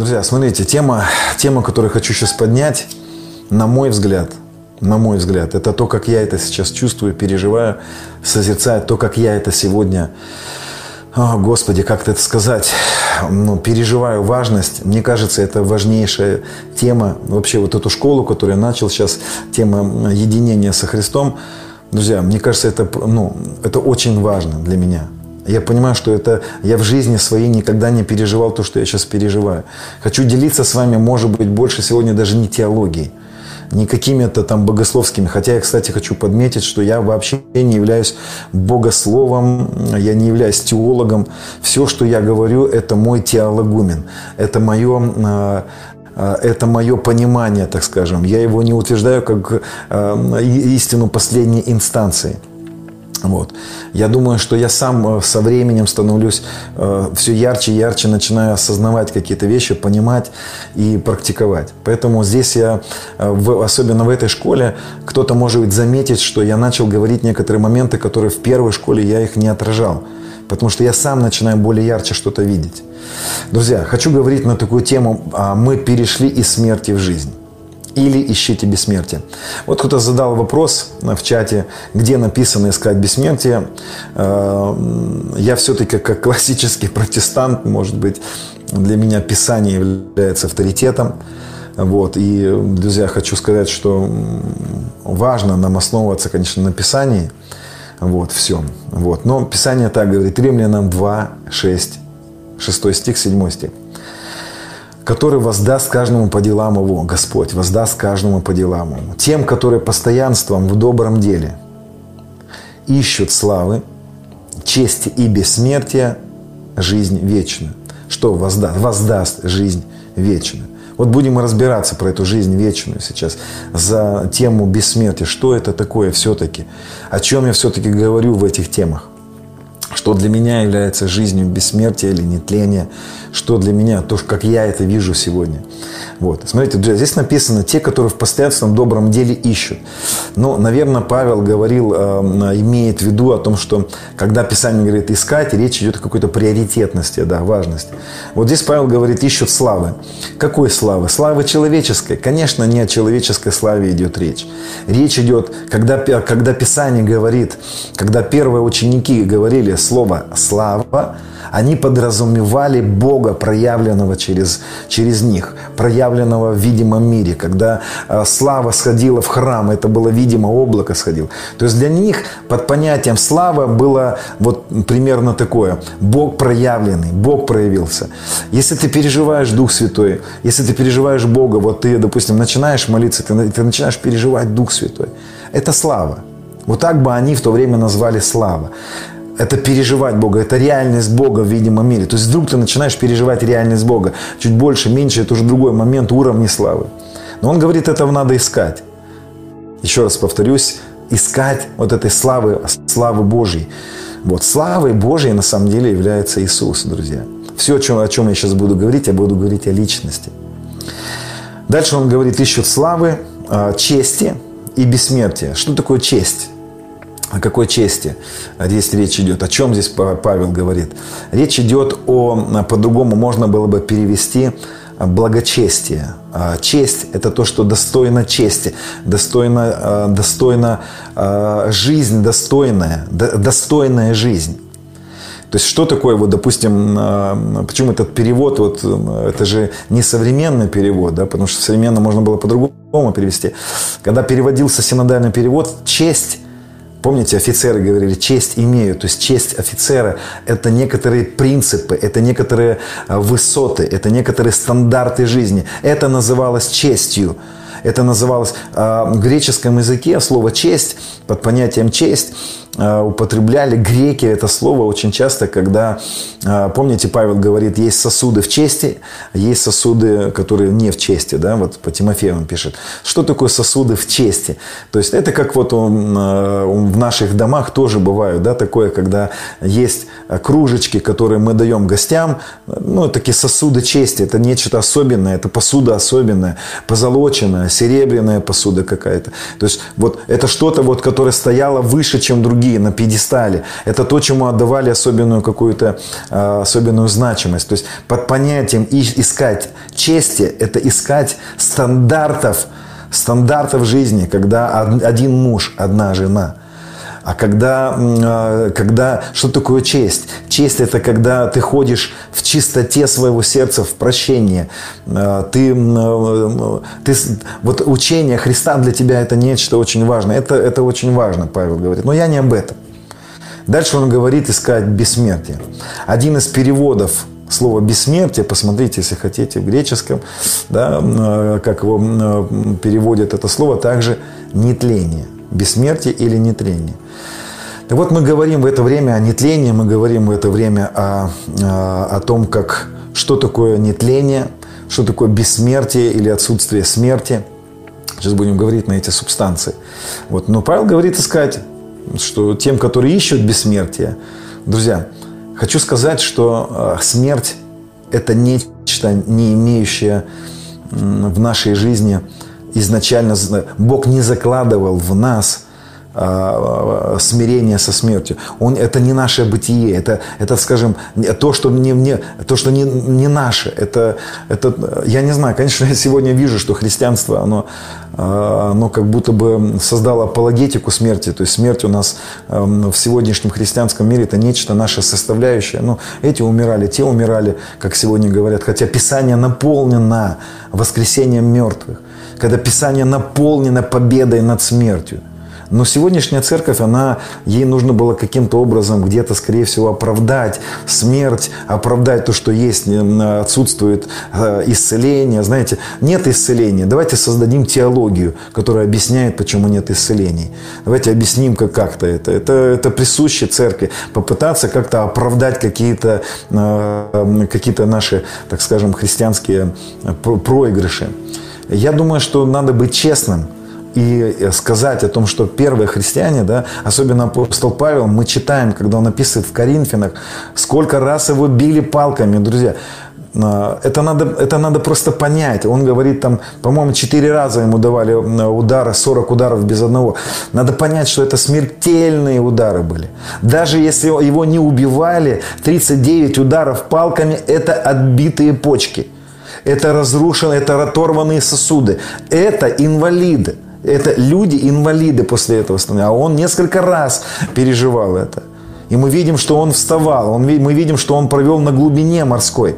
Друзья, смотрите, тема, тема, которую хочу сейчас поднять, на мой взгляд, на мой взгляд, это то, как я это сейчас чувствую, переживаю, созерцаю, то, как я это сегодня, о, Господи, как это сказать, ну, переживаю важность. Мне кажется, это важнейшая тема. Вообще вот эту школу, которую я начал сейчас, тема единения со Христом, друзья, мне кажется, это, ну, это очень важно для меня. Я понимаю, что это я в жизни своей никогда не переживал то, что я сейчас переживаю. Хочу делиться с вами, может быть, больше сегодня даже не теологией, не какими-то там богословскими. Хотя я, кстати, хочу подметить, что я вообще не являюсь богословом, я не являюсь теологом. Все, что я говорю, это мой теологумен. Это мое а, а, это мое понимание, так скажем. Я его не утверждаю как а, истину последней инстанции. Вот. Я думаю, что я сам э, со временем становлюсь э, все ярче и ярче, начинаю осознавать какие-то вещи, понимать и практиковать. Поэтому здесь я, э, в, особенно в этой школе, кто-то может заметить, что я начал говорить некоторые моменты, которые в первой школе я их не отражал. Потому что я сам начинаю более ярче что-то видеть. Друзья, хочу говорить на такую тему. А, мы перешли из смерти в жизнь или ищите бессмертие. Вот кто-то задал вопрос в чате, где написано искать бессмертие. Э, я все-таки как классический протестант, может быть, для меня Писание является авторитетом. Вот. И, друзья, хочу сказать, что важно нам основываться, конечно, на Писании. Вот, все. Вот. Но Писание так говорит. Римлянам 2, 6, 6 стих, 7 стих который воздаст каждому по делам его, Господь воздаст каждому по делам его. Тем, которые постоянством в добром деле ищут славы, чести и бессмертия, жизнь вечную. Что воздаст? Воздаст жизнь вечную. Вот будем разбираться про эту жизнь вечную сейчас, за тему бессмертия. Что это такое все-таки? О чем я все-таки говорю в этих темах? Что для меня является жизнью бессмертия или нетления? Что для меня, то, как я это вижу сегодня. Вот. Смотрите, друзья, здесь написано те, которые в постоянственном добром деле ищут. Ну, наверное, Павел говорил, э, имеет в виду о том, что когда Писание говорит искать, речь идет о какой-то приоритетности, да, важности. Вот здесь Павел говорит, ищут славы. Какой славы? Славы человеческой. Конечно, не о человеческой славе идет речь. Речь идет, когда, когда Писание говорит, когда первые ученики говорили слово «слава», они подразумевали Бога, проявленного через, через них, проявленного в видимом мире. Когда э, слава сходила в храм, это было видимо, облако сходило. То есть для них под понятием слава было вот примерно такое. Бог проявленный, Бог проявился. Если ты переживаешь Дух Святой, если ты переживаешь Бога, вот ты, допустим, начинаешь молиться, ты, ты начинаешь переживать Дух Святой. Это слава. Вот так бы они в то время назвали слава это переживать Бога, это реальность Бога в видимом мире. То есть вдруг ты начинаешь переживать реальность Бога. Чуть больше, меньше, это уже другой момент уровня славы. Но он говорит, этого надо искать. Еще раз повторюсь, искать вот этой славы, славы Божьей. Вот славой Божьей на самом деле является Иисус, друзья. Все, о чем, о чем я сейчас буду говорить, я буду говорить о личности. Дальше он говорит, ищут славы, а, чести и бессмертия. Что такое честь? О какой чести здесь речь идет? О чем здесь Павел говорит? Речь идет о, по-другому можно было бы перевести, благочестие. А честь – это то, что достойно чести, достойно, а, достойно а, жизнь достойная, достойная жизнь. То есть что такое, вот, допустим, почему этот перевод, вот, это же не современный перевод, да, потому что современно можно было по-другому перевести. Когда переводился синодальный перевод, честь Помните, офицеры говорили, честь имею. То есть честь офицера – это некоторые принципы, это некоторые а, высоты, это некоторые стандарты жизни. Это называлось честью. Это называлось э, в греческом языке слово честь под понятием честь употребляли греки это слово очень часто, когда, э, помните, Павел говорит, есть сосуды в чести, есть сосуды, которые не в чести, да, вот по Тимофею он пишет. Что такое сосуды в чести? То есть это как вот он, э, в наших домах тоже бывают, да, такое, когда есть кружечки, которые мы даем гостям, ну, такие сосуды чести, это нечто особенное, это посуда особенная, позолоченная, серебряная посуда какая-то. То есть вот это что-то, вот, которое стояло выше, чем другие другие на пьедестале. Это то, чему отдавали особенную какую-то э, особенную значимость. То есть под понятием искать чести – это искать стандартов, стандартов жизни, когда один муж, одна жена – а когда, а, когда, что такое честь? Честь это когда ты ходишь в чистоте своего сердца, в прощении. А, ты, а, ты, вот учение Христа для тебя это нечто очень важное. Это, это очень важно, Павел говорит. Но я не об этом. Дальше он говорит искать бессмертие. Один из переводов слова бессмертие, посмотрите, если хотите, в греческом, да, как его переводят это слово, также нетление. Бессмертие или нетление. Так вот, мы говорим в это время о нетлении, мы говорим в это время о, о, о том, как, что такое нетление, что такое бессмертие или отсутствие смерти. Сейчас будем говорить на эти субстанции. Вот. Но Павел говорит искать, что тем, которые ищут бессмертие, друзья, хочу сказать, что э, смерть – это нечто, не имеющее в нашей жизни изначально, Бог не закладывал в нас – смирение со смертью. Он, это не наше бытие, это, это скажем, то, что не, не, то, что не, не наше. Это, это, я не знаю, конечно, я сегодня вижу, что христианство, оно, а, оно как будто бы создало апологетику смерти. То есть смерть у нас в сегодняшнем христианском мире это нечто наше составляющее. Ну, эти умирали, те умирали, как сегодня говорят. Хотя Писание наполнено воскресением мертвых. Когда Писание наполнено победой над смертью. Но сегодняшняя церковь, она, ей нужно было каким-то образом где-то, скорее всего, оправдать смерть, оправдать то, что есть, отсутствует э, исцеление. Знаете, нет исцеления. Давайте создадим теологию, которая объясняет, почему нет исцелений. Давайте объясним как- как-то это. это. Это присуще церкви. Попытаться как-то оправдать какие-то э, какие наши, так скажем, христианские э, проигрыши. Я думаю, что надо быть честным – и э, сказать о том, что первые христиане, да, особенно апостол Павел, мы читаем, когда он описывает в Коринфянах, сколько раз его били палками, друзья. А, это надо, это надо просто понять. Он говорит там, по-моему, четыре раза ему давали удары, 40 ударов без одного. Надо понять, что это смертельные удары были. Даже если его не убивали, 39 ударов палками – это отбитые почки. Это разрушенные, это оторванные сосуды. Это инвалиды. Это люди-инвалиды после этого становятся. А он несколько раз переживал это. И мы видим, что он вставал. Он, мы видим, что он провел на глубине морской.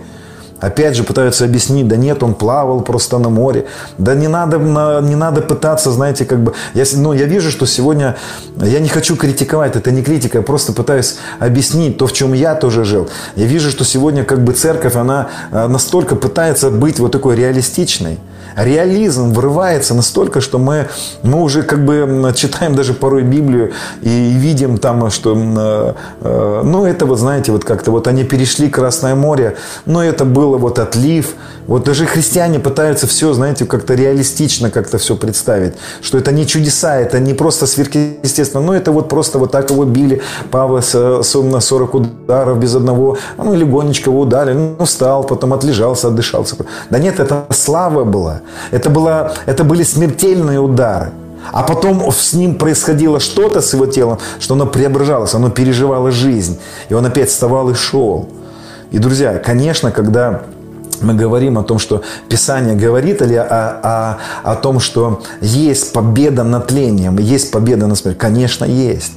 Опять же пытаются объяснить, да нет, он плавал просто на море. Да не надо, не надо пытаться, знаете, как бы... Я, ну, я вижу, что сегодня... Я не хочу критиковать, это не критика, я просто пытаюсь объяснить то, в чем я тоже жил. Я вижу, что сегодня как бы церковь, она э, настолько пытается быть вот такой реалистичной реализм врывается настолько, что мы, мы уже как бы читаем даже порой Библию и видим там, что, э, э, ну, это вот, знаете, вот как-то вот они перешли Красное море, но это было вот отлив, вот даже христиане пытаются все, знаете, как-то реалистично как-то все представить, что это не чудеса, это не просто сверхъестественно, но это вот просто вот так его били, Павла на 40 ударов без одного, ну, легонечко его ударили, ну, встал, потом отлежался, отдышался. Да нет, это слава была. Это, было, это были смертельные удары. А потом с ним происходило что-то с его телом, что оно преображалось, оно переживало жизнь. И он опять вставал и шел. И, друзья, конечно, когда мы говорим о том, что Писание говорит или о, о, о том, что есть победа над тлением, есть победа над смертью. Конечно, есть.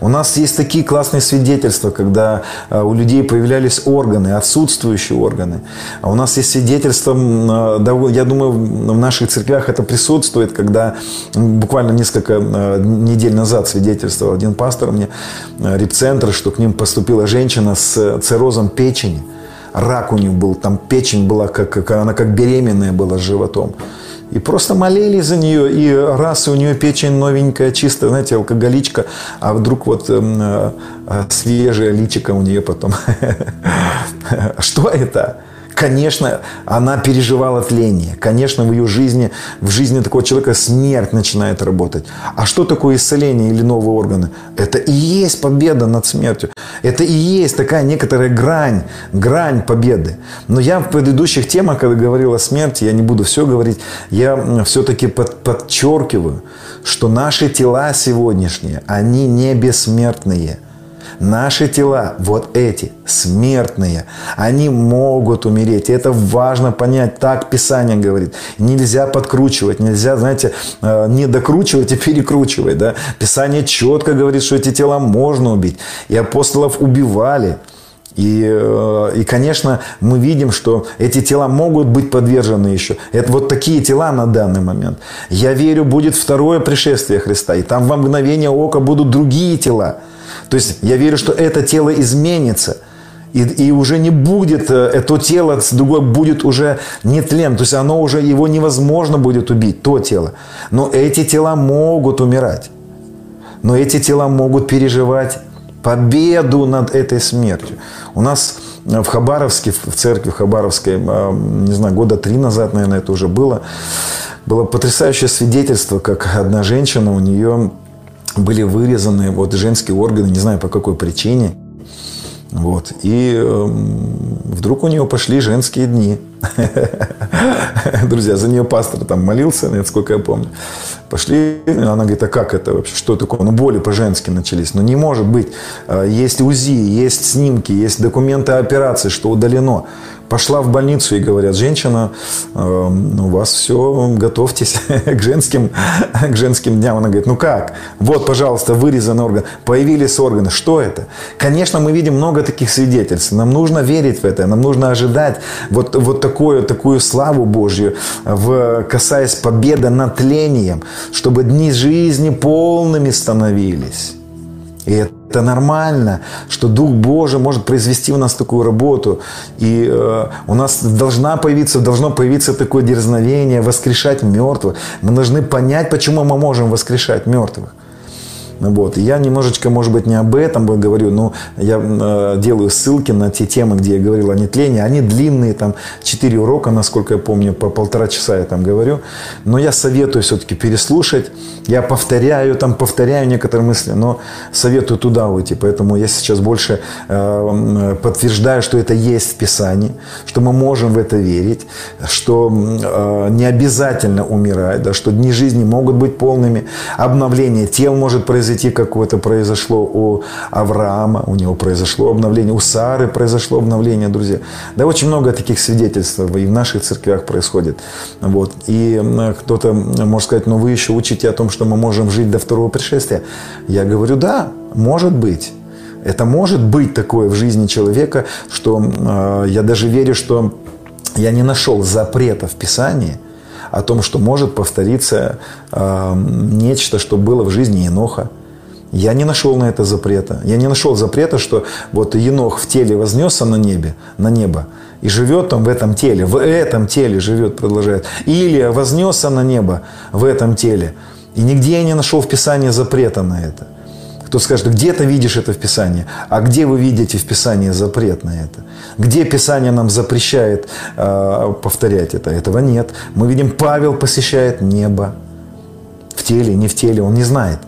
У нас есть такие классные свидетельства, когда э, у людей появлялись органы, отсутствующие органы. А у нас есть свидетельства, э, я думаю, в наших церквях это присутствует, когда буквально несколько э, недель назад свидетельствовал один пастор мне, репцентр, что к ним поступила женщина с циррозом печени. Рак у них был, там печень была, как, как она как беременная была животом. И просто молились за нее, и раз у нее печень новенькая, чистая, знаете, алкоголичка, а вдруг вот э, э, свежая личика у нее потом. Что это? Конечно, она переживала тление. Конечно, в ее жизни, в жизни такого человека смерть начинает работать. А что такое исцеление или новые органы? Это и есть победа над смертью. Это и есть такая некоторая грань, грань победы. Но я в предыдущих темах, когда говорил о смерти, я не буду все говорить, я все-таки под, подчеркиваю, что наши тела сегодняшние, они не бессмертные – Наши тела, вот эти, смертные, они могут умереть. И это важно понять. Так Писание говорит. Нельзя подкручивать, нельзя, знаете, э, не докручивать и перекручивать. Да? Писание четко говорит, что эти тела можно убить. И апостолов убивали. И, э, и, конечно, мы видим, что эти тела могут быть подвержены еще. Это вот такие тела на данный момент. Я верю, будет второе пришествие Христа. И там во мгновение ока будут другие тела. То есть я верю, что это тело изменится. И, и уже не будет, это тело другое будет уже не тлен. То есть оно уже, его невозможно будет убить, то тело. Но эти тела могут умирать. Но эти тела могут переживать победу над этой смертью. У нас в Хабаровске, в церкви Хабаровской, не знаю, года три назад, наверное, это уже было, было потрясающее свидетельство, как одна женщина, у нее были вырезаны вот женские органы, не знаю по какой причине. Вот. И э, вдруг у нее пошли женские дни. Друзья, за нее пастор там молился, насколько я помню. Пошли, она говорит, а как это вообще, что такое? Ну, боли по-женски начались. Ну, не может быть. А, есть УЗИ, есть снимки, есть документы операции, что удалено. Пошла в больницу и говорят, женщина, у вас все, готовьтесь к женским, к женским дням. Она говорит, ну как? Вот, пожалуйста, вырезан орган. Появились органы. Что это? Конечно, мы видим много таких свидетельств. Нам нужно верить в это, нам нужно ожидать вот, вот такую, такую славу Божью, в, касаясь победы над тлением, чтобы дни жизни полными становились. И это нормально, что Дух Божий может произвести у нас такую работу. И э, у нас должна появиться, должно появиться такое дерзновение воскрешать мертвых. Мы должны понять, почему мы можем воскрешать мертвых. Вот. Я немножечко, может быть, не об этом говорю, но я э, делаю ссылки на те темы, где я говорил о нетлении. Они длинные, там 4 урока, насколько я помню, по полтора часа я там говорю. Но я советую все-таки переслушать. Я повторяю, там повторяю некоторые мысли, но советую туда уйти. Поэтому я сейчас больше э, подтверждаю, что это есть в Писании, что мы можем в это верить, что э, не обязательно умирать, да, что дни жизни могут быть полными, обновление тел может произойти произойти, как это произошло у Авраама, у него произошло обновление, у Сары произошло обновление, друзья. Да, очень много таких свидетельств и в наших церквях происходит. Вот. И кто-то может сказать, но вы еще учите о том, что мы можем жить до второго пришествия. Я говорю, да, может быть. Это может быть такое в жизни человека, что э, я даже верю, что я не нашел запрета в Писании – о том, что может повториться э, нечто, что было в жизни Еноха. Я не нашел на это запрета. Я не нашел запрета, что вот Енох в теле вознесся на небе, на небо, и живет он в этом теле, в этом теле живет, продолжает. Или вознесся на небо в этом теле. И нигде я не нашел в Писании запрета на это. Кто скажет, где ты видишь это в Писании? А где вы видите в Писании запрет на это? Где Писание нам запрещает э, повторять это? Этого нет. Мы видим, Павел посещает небо. В теле, не в теле, он не знает.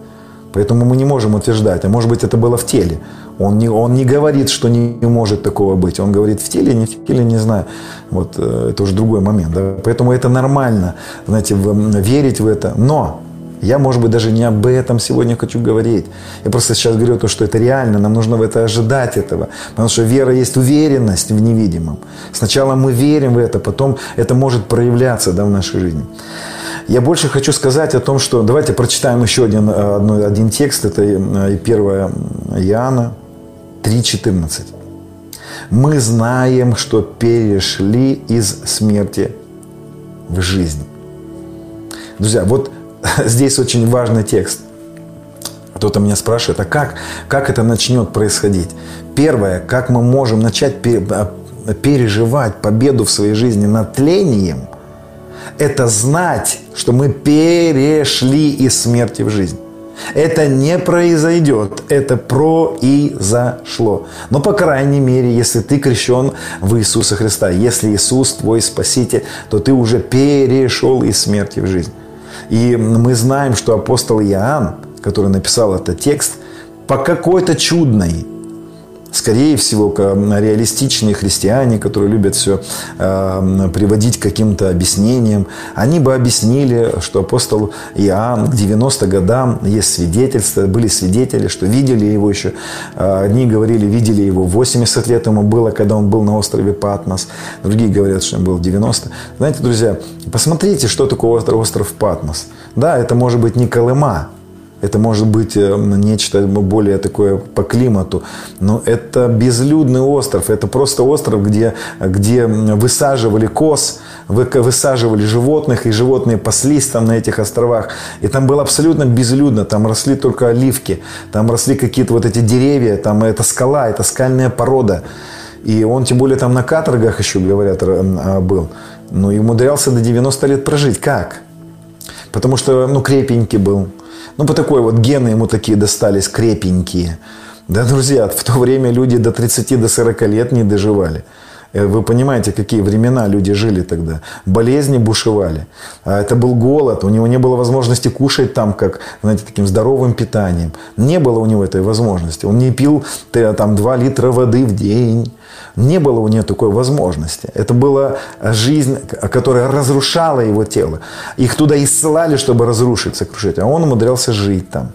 Поэтому мы не можем утверждать, а может быть это было в теле. Он не, он не говорит, что не, не может такого быть. Он говорит в теле, не в теле, не знаю. Вот э, это уже другой момент. Да? Поэтому это нормально, знаете, верить в это. Но я, может быть, даже не об этом сегодня хочу говорить. Я просто сейчас говорю то, что это реально, нам нужно в это ожидать этого. Потому что вера есть уверенность в невидимом. Сначала мы верим в это, потом это может проявляться да, в нашей жизни. Я больше хочу сказать о том, что давайте прочитаем еще один, один текст. Это 1 Иоанна 3,14. Мы знаем, что перешли из смерти в жизнь. Друзья, вот здесь очень важный текст. Кто-то меня спрашивает, а как, как это начнет происходить? Первое, как мы можем начать а, переживать победу в своей жизни над тлением, это знать, что мы перешли из смерти в жизнь. Это не произойдет, это произошло. Но, по крайней мере, если ты крещен в Иисуса Христа, если Иисус твой Спаситель, то ты уже перешел из смерти в жизнь. И мы знаем, что апостол Иоанн, который написал этот текст, по какой-то чудной скорее всего, реалистичные христиане, которые любят все э, приводить к каким-то объяснениям, они бы объяснили, что апостол Иоанн к 90 годам есть свидетельства, были свидетели, что видели его еще. Э, одни говорили, видели его 80 лет ему было, когда он был на острове Патмос. Другие говорят, что ему было 90. Знаете, друзья, посмотрите, что такое остров Патмос. Да, это может быть не Колыма, это может быть э, нечто более такое по климату. Но это безлюдный остров. Это просто остров, где, где высаживали коз, высаживали животных, и животные паслись там на этих островах. И там было абсолютно безлюдно. Там росли только оливки, там росли какие-то вот эти деревья, там это скала, это скальная порода. И он, тем более, там на каторгах еще, говорят, а, был. Ну и умудрялся до 90 лет прожить. Как? Потому что, ну, крепенький был. Ну, по такой вот гены ему такие достались крепенькие. Да, друзья, в то время люди до 30 до 40 лет не доживали. Э, вы понимаете, какие времена люди жили тогда. Болезни бушевали. А это был голод. У него не было возможности кушать там, как, знаете, таким здоровым питанием. Не было у него этой возможности. Он не пил там 2 литра воды в день. Не было у него такой возможности. Это была жизнь, которая разрушала его тело. Их туда и ссылали, чтобы разрушить, сокрушить. А он умудрялся жить там.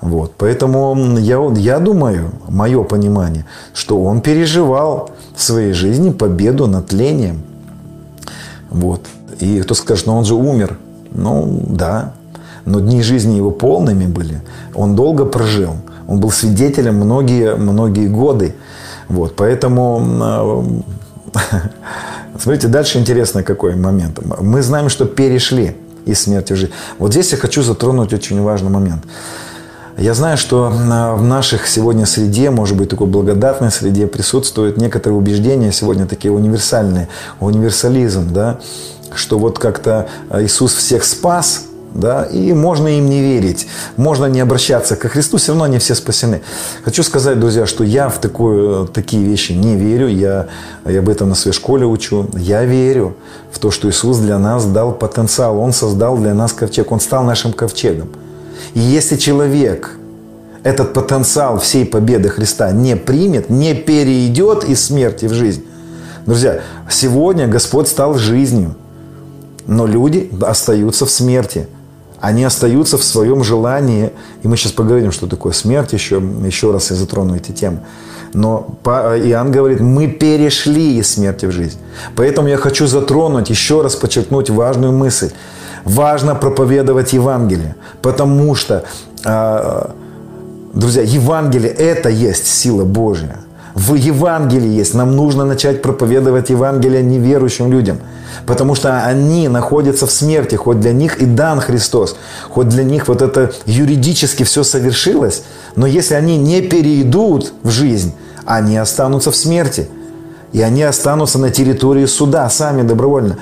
Вот. Поэтому я, я думаю, мое понимание, что он переживал в своей жизни победу над тлением. Вот. И кто скажет, ну он же умер. Ну да, но дни жизни его полными были. Он долго прожил. Он был свидетелем многие, многие годы. Вот, поэтому, смотрите, дальше интересно какой момент. Мы знаем, что перешли из смерти в жизнь. Вот здесь я хочу затронуть очень важный момент. Я знаю, что в наших сегодня среде, может быть, такой благодатной среде присутствуют некоторые убеждения сегодня такие универсальные, универсализм, да, что вот как-то Иисус всех спас, да, и можно им не верить, можно не обращаться ко Христу, все равно они все спасены. Хочу сказать, друзья, что я в такую, такие вещи не верю, я, я об этом на своей школе учу, я верю в то, что Иисус для нас дал потенциал, Он создал для нас ковчег, Он стал нашим ковчегом. И если человек этот потенциал всей победы Христа не примет, не перейдет из смерти в жизнь, друзья, сегодня Господь стал жизнью, но люди остаются в смерти они остаются в своем желании, и мы сейчас поговорим, что такое смерть, еще, еще раз я затрону эти темы. Но Иоанн говорит, мы перешли из смерти в жизнь. Поэтому я хочу затронуть, еще раз подчеркнуть важную мысль. Важно проповедовать Евангелие, потому что, а, друзья, Евангелие – это есть сила Божья. В Евангелии есть. Нам нужно начать проповедовать Евангелие неверующим людям – Потому что они находятся в смерти, хоть для них и дан Христос, хоть для них вот это юридически все совершилось, но если они не перейдут в жизнь, они останутся в смерти. И они останутся на территории суда сами добровольно.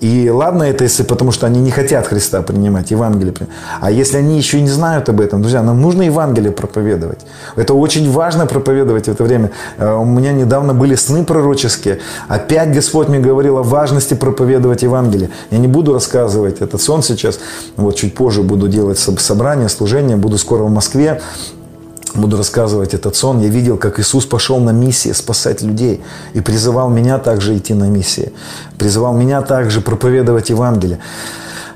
И ладно это, если потому что они не хотят Христа принимать, Евангелие принимать. А если они еще не знают об этом, друзья, нам нужно Евангелие проповедовать. Это очень важно проповедовать в это время. Э, у меня недавно были сны пророческие. Опять Господь мне говорил о важности проповедовать Евангелие. Я не буду рассказывать этот сон сейчас. Вот чуть позже буду делать собрание, служение. Буду скоро в Москве буду рассказывать этот сон, я видел, как Иисус пошел на миссии спасать людей и призывал меня также идти на миссии, призывал меня также проповедовать Евангелие.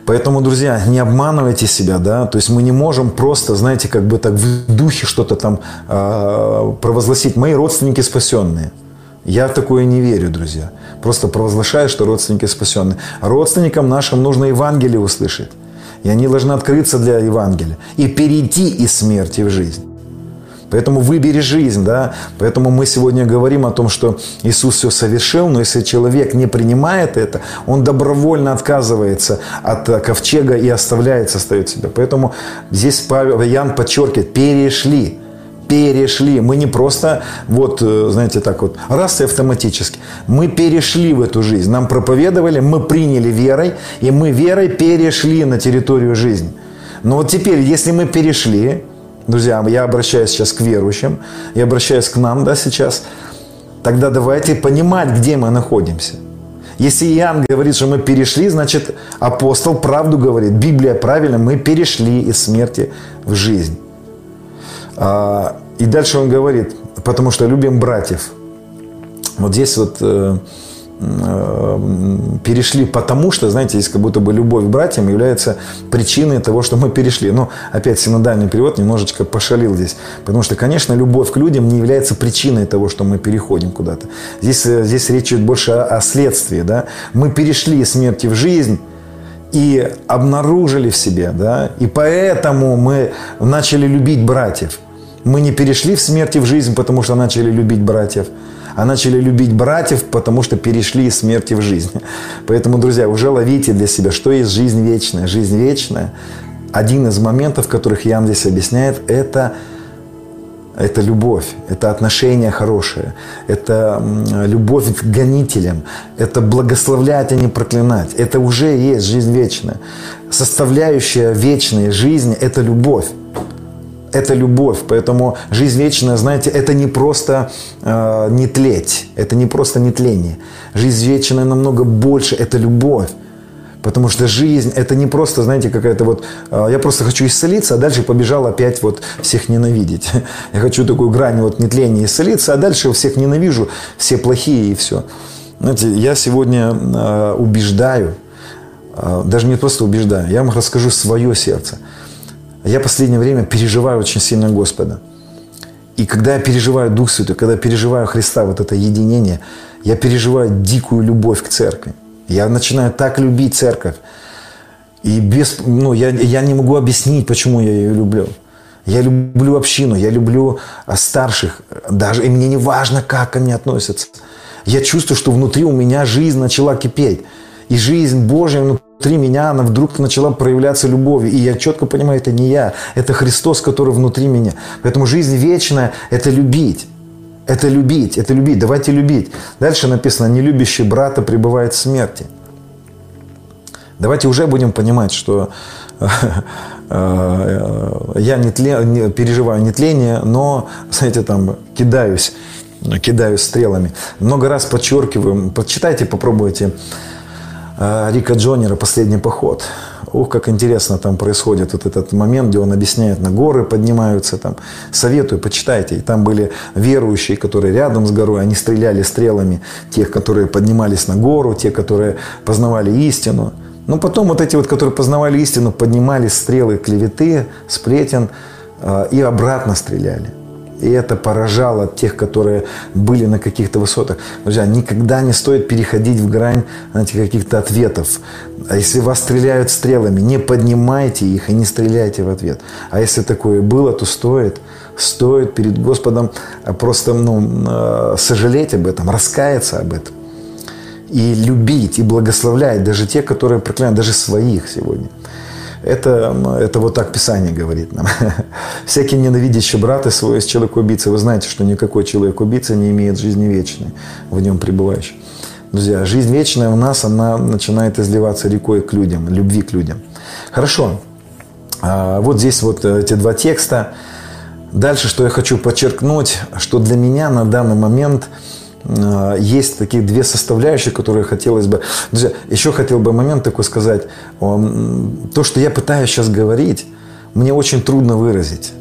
Поэтому, друзья, не обманывайте себя, да, то есть мы не можем просто, знаете, как бы так в духе что-то там э, провозгласить. Мои родственники спасенные. Я в такое не верю, друзья. Просто провозглашаю, что родственники спасенные. Родственникам нашим нужно Евангелие услышать. И они должны открыться для Евангелия и перейти из смерти в жизнь. Поэтому выбери жизнь, да. Поэтому мы сегодня говорим о том, что Иисус все совершил, но если человек не принимает это, он добровольно отказывается от ковчега и оставляет, состоит себя. Поэтому здесь Павел, Ян подчеркивает, перешли перешли. Мы не просто, вот, э, знаете, так вот, раз и автоматически. Мы перешли в эту жизнь. Нам проповедовали, мы приняли верой, и мы верой перешли на территорию жизни. Но вот теперь, если мы перешли, друзья, я обращаюсь сейчас к верующим, я обращаюсь к нам, да, сейчас, тогда давайте понимать, где мы находимся. Если Иоанн говорит, что мы перешли, значит апостол правду говорит. Библия правильно, мы перешли из смерти в жизнь. А, и дальше он говорит, потому что любим братьев. Вот здесь вот э, перешли потому что, знаете, здесь как будто бы любовь к братьям является причиной того, что мы перешли. Но опять синодальный перевод немножечко пошалил здесь. Потому что, конечно, любовь к людям не является причиной того, что мы переходим куда-то. Здесь, э, здесь речь идет больше о, о следствии. Да? Мы перешли из смерти в жизнь, и обнаружили в себе, да, и поэтому мы начали любить братьев. Мы не перешли в смерти в жизнь, потому что начали любить братьев, а начали любить братьев, потому что перешли из смерти в жизнь. Поэтому, друзья, уже ловите для себя, что есть жизнь вечная. Жизнь вечная, один из моментов, которых Ян здесь объясняет, это это любовь, это отношение хорошее, это любовь к гонителям, это благословлять, а не проклинать. Это уже есть жизнь вечная. Составляющая вечной жизни – это любовь это любовь. Поэтому жизнь вечная, знаете, это не просто э, не тлеть, это не просто нетление. Жизнь вечная намного больше, это любовь. Потому что жизнь это не просто, знаете, какая-то вот, э, я просто хочу исцелиться, а дальше побежал опять вот всех ненавидеть. Я хочу такую грань вот нетления исцелиться, а дальше всех ненавижу, все плохие и все. Знаете, я сегодня э, убеждаю, э, даже не просто убеждаю, я вам расскажу свое сердце – я последнее время переживаю очень сильно Господа. И когда я переживаю Дух Святой, когда я переживаю Христа, вот это единение, я переживаю дикую любовь к церкви. Я начинаю так любить церковь. И без, ну, я, я не могу объяснить, почему я ее люблю. Я люблю общину, я люблю а, старших, даже, и мне не важно, как они относятся. Я чувствую, что внутри у меня жизнь начала кипеть. И жизнь Божья внутри внутри меня она вдруг начала проявляться любовью. И я четко понимаю, это не я, это Христос, который внутри меня. Поэтому жизнь вечная – это любить. Это любить, это любить. Давайте любить. Дальше написано, не любящий брата пребывает в смерти. Давайте уже будем понимать, что э, э, я не тле, переживаю нетление, но, знаете, там, кидаюсь, кидаюсь стрелами. Много раз подчеркиваю, почитайте, попробуйте Рика Джонера «Последний поход». Ух, как интересно там происходит вот этот момент, где он объясняет, на горы поднимаются там. Советую, почитайте. И там были верующие, которые рядом с горой, они стреляли стрелами тех, которые поднимались на гору, те, которые познавали истину. Но потом вот эти вот, которые познавали истину, поднимали стрелы клеветы, сплетен а, и обратно стреляли. И это поражало тех, которые были на каких-то высотах. Друзья, никогда не стоит переходить в грань знаете, каких-то ответов. А если вас стреляют стрелами, не поднимайте их и не стреляйте в ответ. А если такое было, то стоит, стоит перед Господом просто ну, э, сожалеть об этом, раскаяться об этом. И любить, и благословлять даже те, которые проклинают, даже своих сегодня. Это, это вот так Писание говорит нам. Всякий ненавидящий брат и свой есть человек-убийца. Вы знаете, что никакой человек-убийца не имеет жизни вечной, в нем пребывающий. Друзья, жизнь вечная у нас, она начинает изливаться рекой к людям, любви к людям. Хорошо. А, вот здесь вот эти два текста. Дальше, что я хочу подчеркнуть, что для меня на данный момент – Э, есть такие две составляющие, которые хотелось бы... Друзья, еще хотел бы момент такой сказать. То, что я пытаюсь сейчас говорить, мне очень трудно выразить.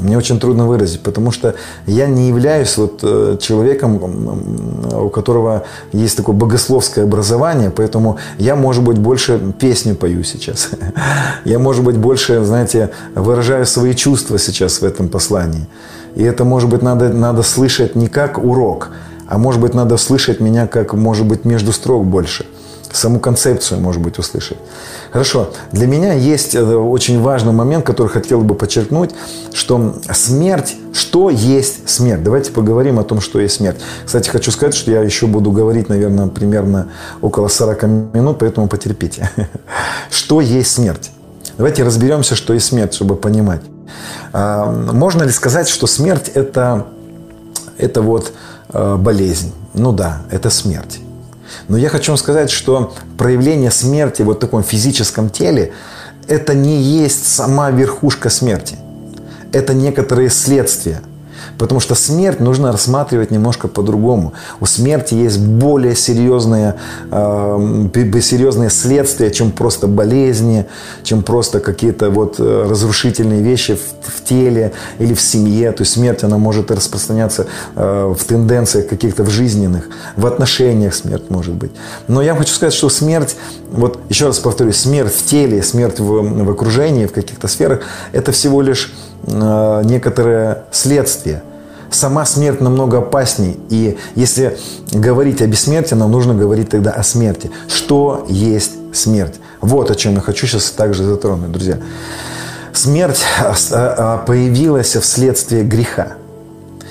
Мне очень трудно выразить, потому что я не являюсь вот э, человеком, у которого есть такое богословское образование, поэтому я, может быть, больше песню пою сейчас. Я, может быть, больше, знаете, выражаю свои чувства сейчас в этом послании. И это, может быть, надо, надо слышать не как урок, а может быть, надо слышать меня как, может быть, между строк больше. Саму концепцию, может быть, услышать. Хорошо. Для меня есть э, очень важный момент, который хотел бы подчеркнуть, что смерть, что есть смерть? Давайте поговорим о том, что есть смерть. Кстати, хочу сказать, что я еще буду говорить, наверное, примерно около 40 минут, поэтому потерпите. Что есть смерть? Давайте разберемся, что есть смерть, чтобы понимать. А, можно ли сказать, что смерть это, это вот болезнь. Ну да, это смерть. Но я хочу вам сказать, что проявление смерти в вот таком физическом теле, это не есть сама верхушка смерти. Это некоторые следствия – Потому что смерть нужно рассматривать немножко по-другому. У смерти есть более серьезные, э, серьезные следствия, чем просто болезни, чем просто какие-то вот э, разрушительные вещи в, в теле или в семье. То есть смерть, она может распространяться э, в тенденциях каких-то в жизненных, в отношениях смерть может быть. Но я хочу сказать, что смерть, вот еще раз повторюсь, смерть в теле, смерть в, в окружении, в каких-то сферах, это всего лишь Э, некоторое следствие. Сама смерть намного опаснее. И если говорить о бессмертии, нам нужно говорить тогда о смерти. Что есть смерть? Вот о чем я хочу сейчас также затронуть, друзья. Смерть э, э, появилась вследствие греха.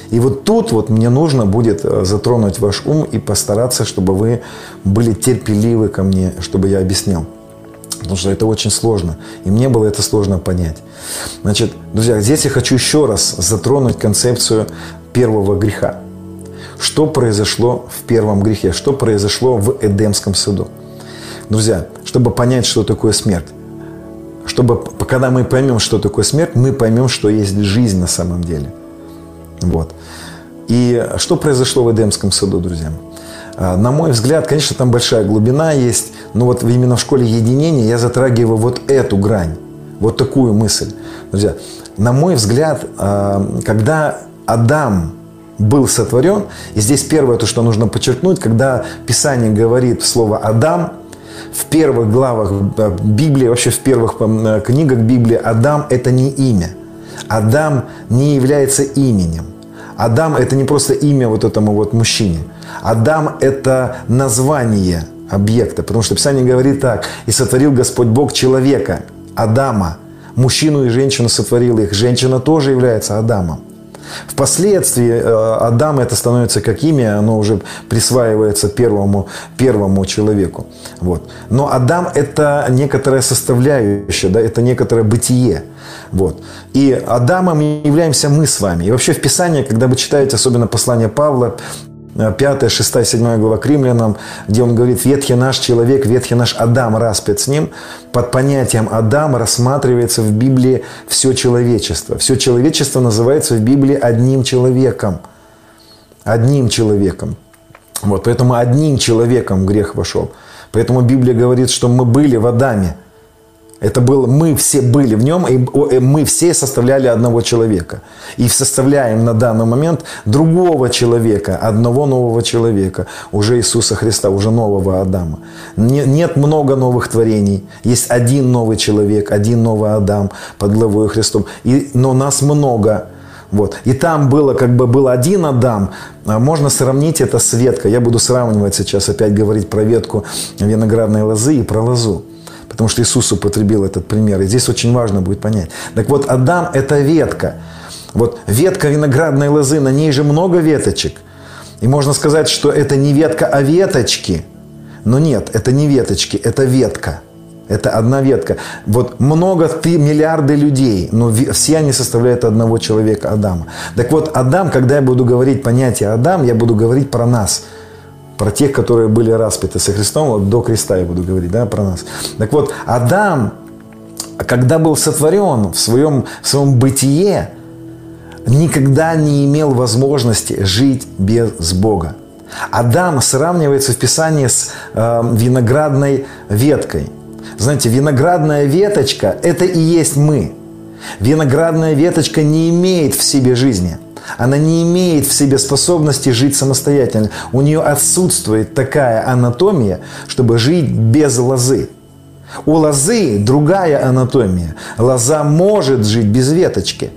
И вот тут вот мне нужно будет затронуть ваш ум и постараться, чтобы вы были терпеливы ко мне, чтобы я объяснял. Потому что это очень сложно. И мне было это сложно понять. Значит, друзья, здесь я хочу еще раз затронуть концепцию первого греха. Что произошло в первом грехе? Что произошло в Эдемском саду? Друзья, чтобы понять, что такое смерть, чтобы, когда мы поймем, что такое смерть, мы поймем, что есть жизнь на самом деле. Вот. И что произошло в Эдемском саду, друзья? А, на мой взгляд, конечно, там большая глубина есть, но вот именно в школе единения я затрагиваю вот эту грань, вот такую мысль. Друзья, на мой взгляд, а, когда Адам был сотворен, и здесь первое, то, что нужно подчеркнуть, когда Писание говорит слово «Адам», в первых главах а, Библии, вообще в первых книгах Библии, Адам – это не имя. Адам не является именем. Адам – это не просто имя вот этому вот мужчине. Адам – это название объекта, потому что Писание говорит так. «И сотворил Господь Бог человека, Адама, мужчину и женщину сотворил их. Женщина тоже является Адамом». Впоследствии э, Адам это становится как имя, оно уже присваивается первому, первому человеку. Вот. Но Адам это некоторая составляющая, да, это некоторое бытие. Вот. И Адамом являемся мы с вами. И вообще в Писании, когда вы читаете, особенно послание Павла, 5, 6, 7 глава к римлянам, где он говорит, ветхий наш человек, ветхий наш Адам распят с ним. Под понятием Адам рассматривается в Библии все человечество. Все человечество называется в Библии одним человеком. Одним человеком. Вот, поэтому одним человеком грех вошел. Поэтому Библия говорит, что мы были в Адаме. Это было, мы все были в нем, и мы все составляли одного человека. И составляем на данный момент другого человека, одного нового человека, уже Иисуса Христа, уже нового Адама. Нет много новых творений. Есть один новый человек, один новый Адам под главой Христом. И, но нас много. Вот. И там было, как бы был один Адам, а можно сравнить это с веткой. Я буду сравнивать сейчас, опять говорить про ветку виноградной лозы и про лозу. Потому что Иисус употребил этот пример. И здесь очень важно будет понять. Так вот, Адам – это ветка. Вот ветка виноградной лозы, на ней же много веточек. И можно сказать, что это не ветка, а веточки. Но нет, это не веточки, это ветка. Это одна ветка. Вот много, ты, миллиарды людей, но все они составляют одного человека, Адама. Так вот, Адам, когда я буду говорить понятие Адам, я буду говорить про нас – про тех, которые были распяты со Христом, вот до креста я буду говорить, да, про нас. Так вот, Адам, когда был сотворен в своем, в своем бытие, никогда не имел возможности жить без Бога. Адам сравнивается в Писании с э, виноградной веткой. Знаете, виноградная веточка – это и есть мы. Виноградная веточка не имеет в себе жизни – она не имеет в себе способности жить самостоятельно. У нее отсутствует такая анатомия, чтобы жить без лозы. У лозы другая анатомия. Лоза может жить без веточки.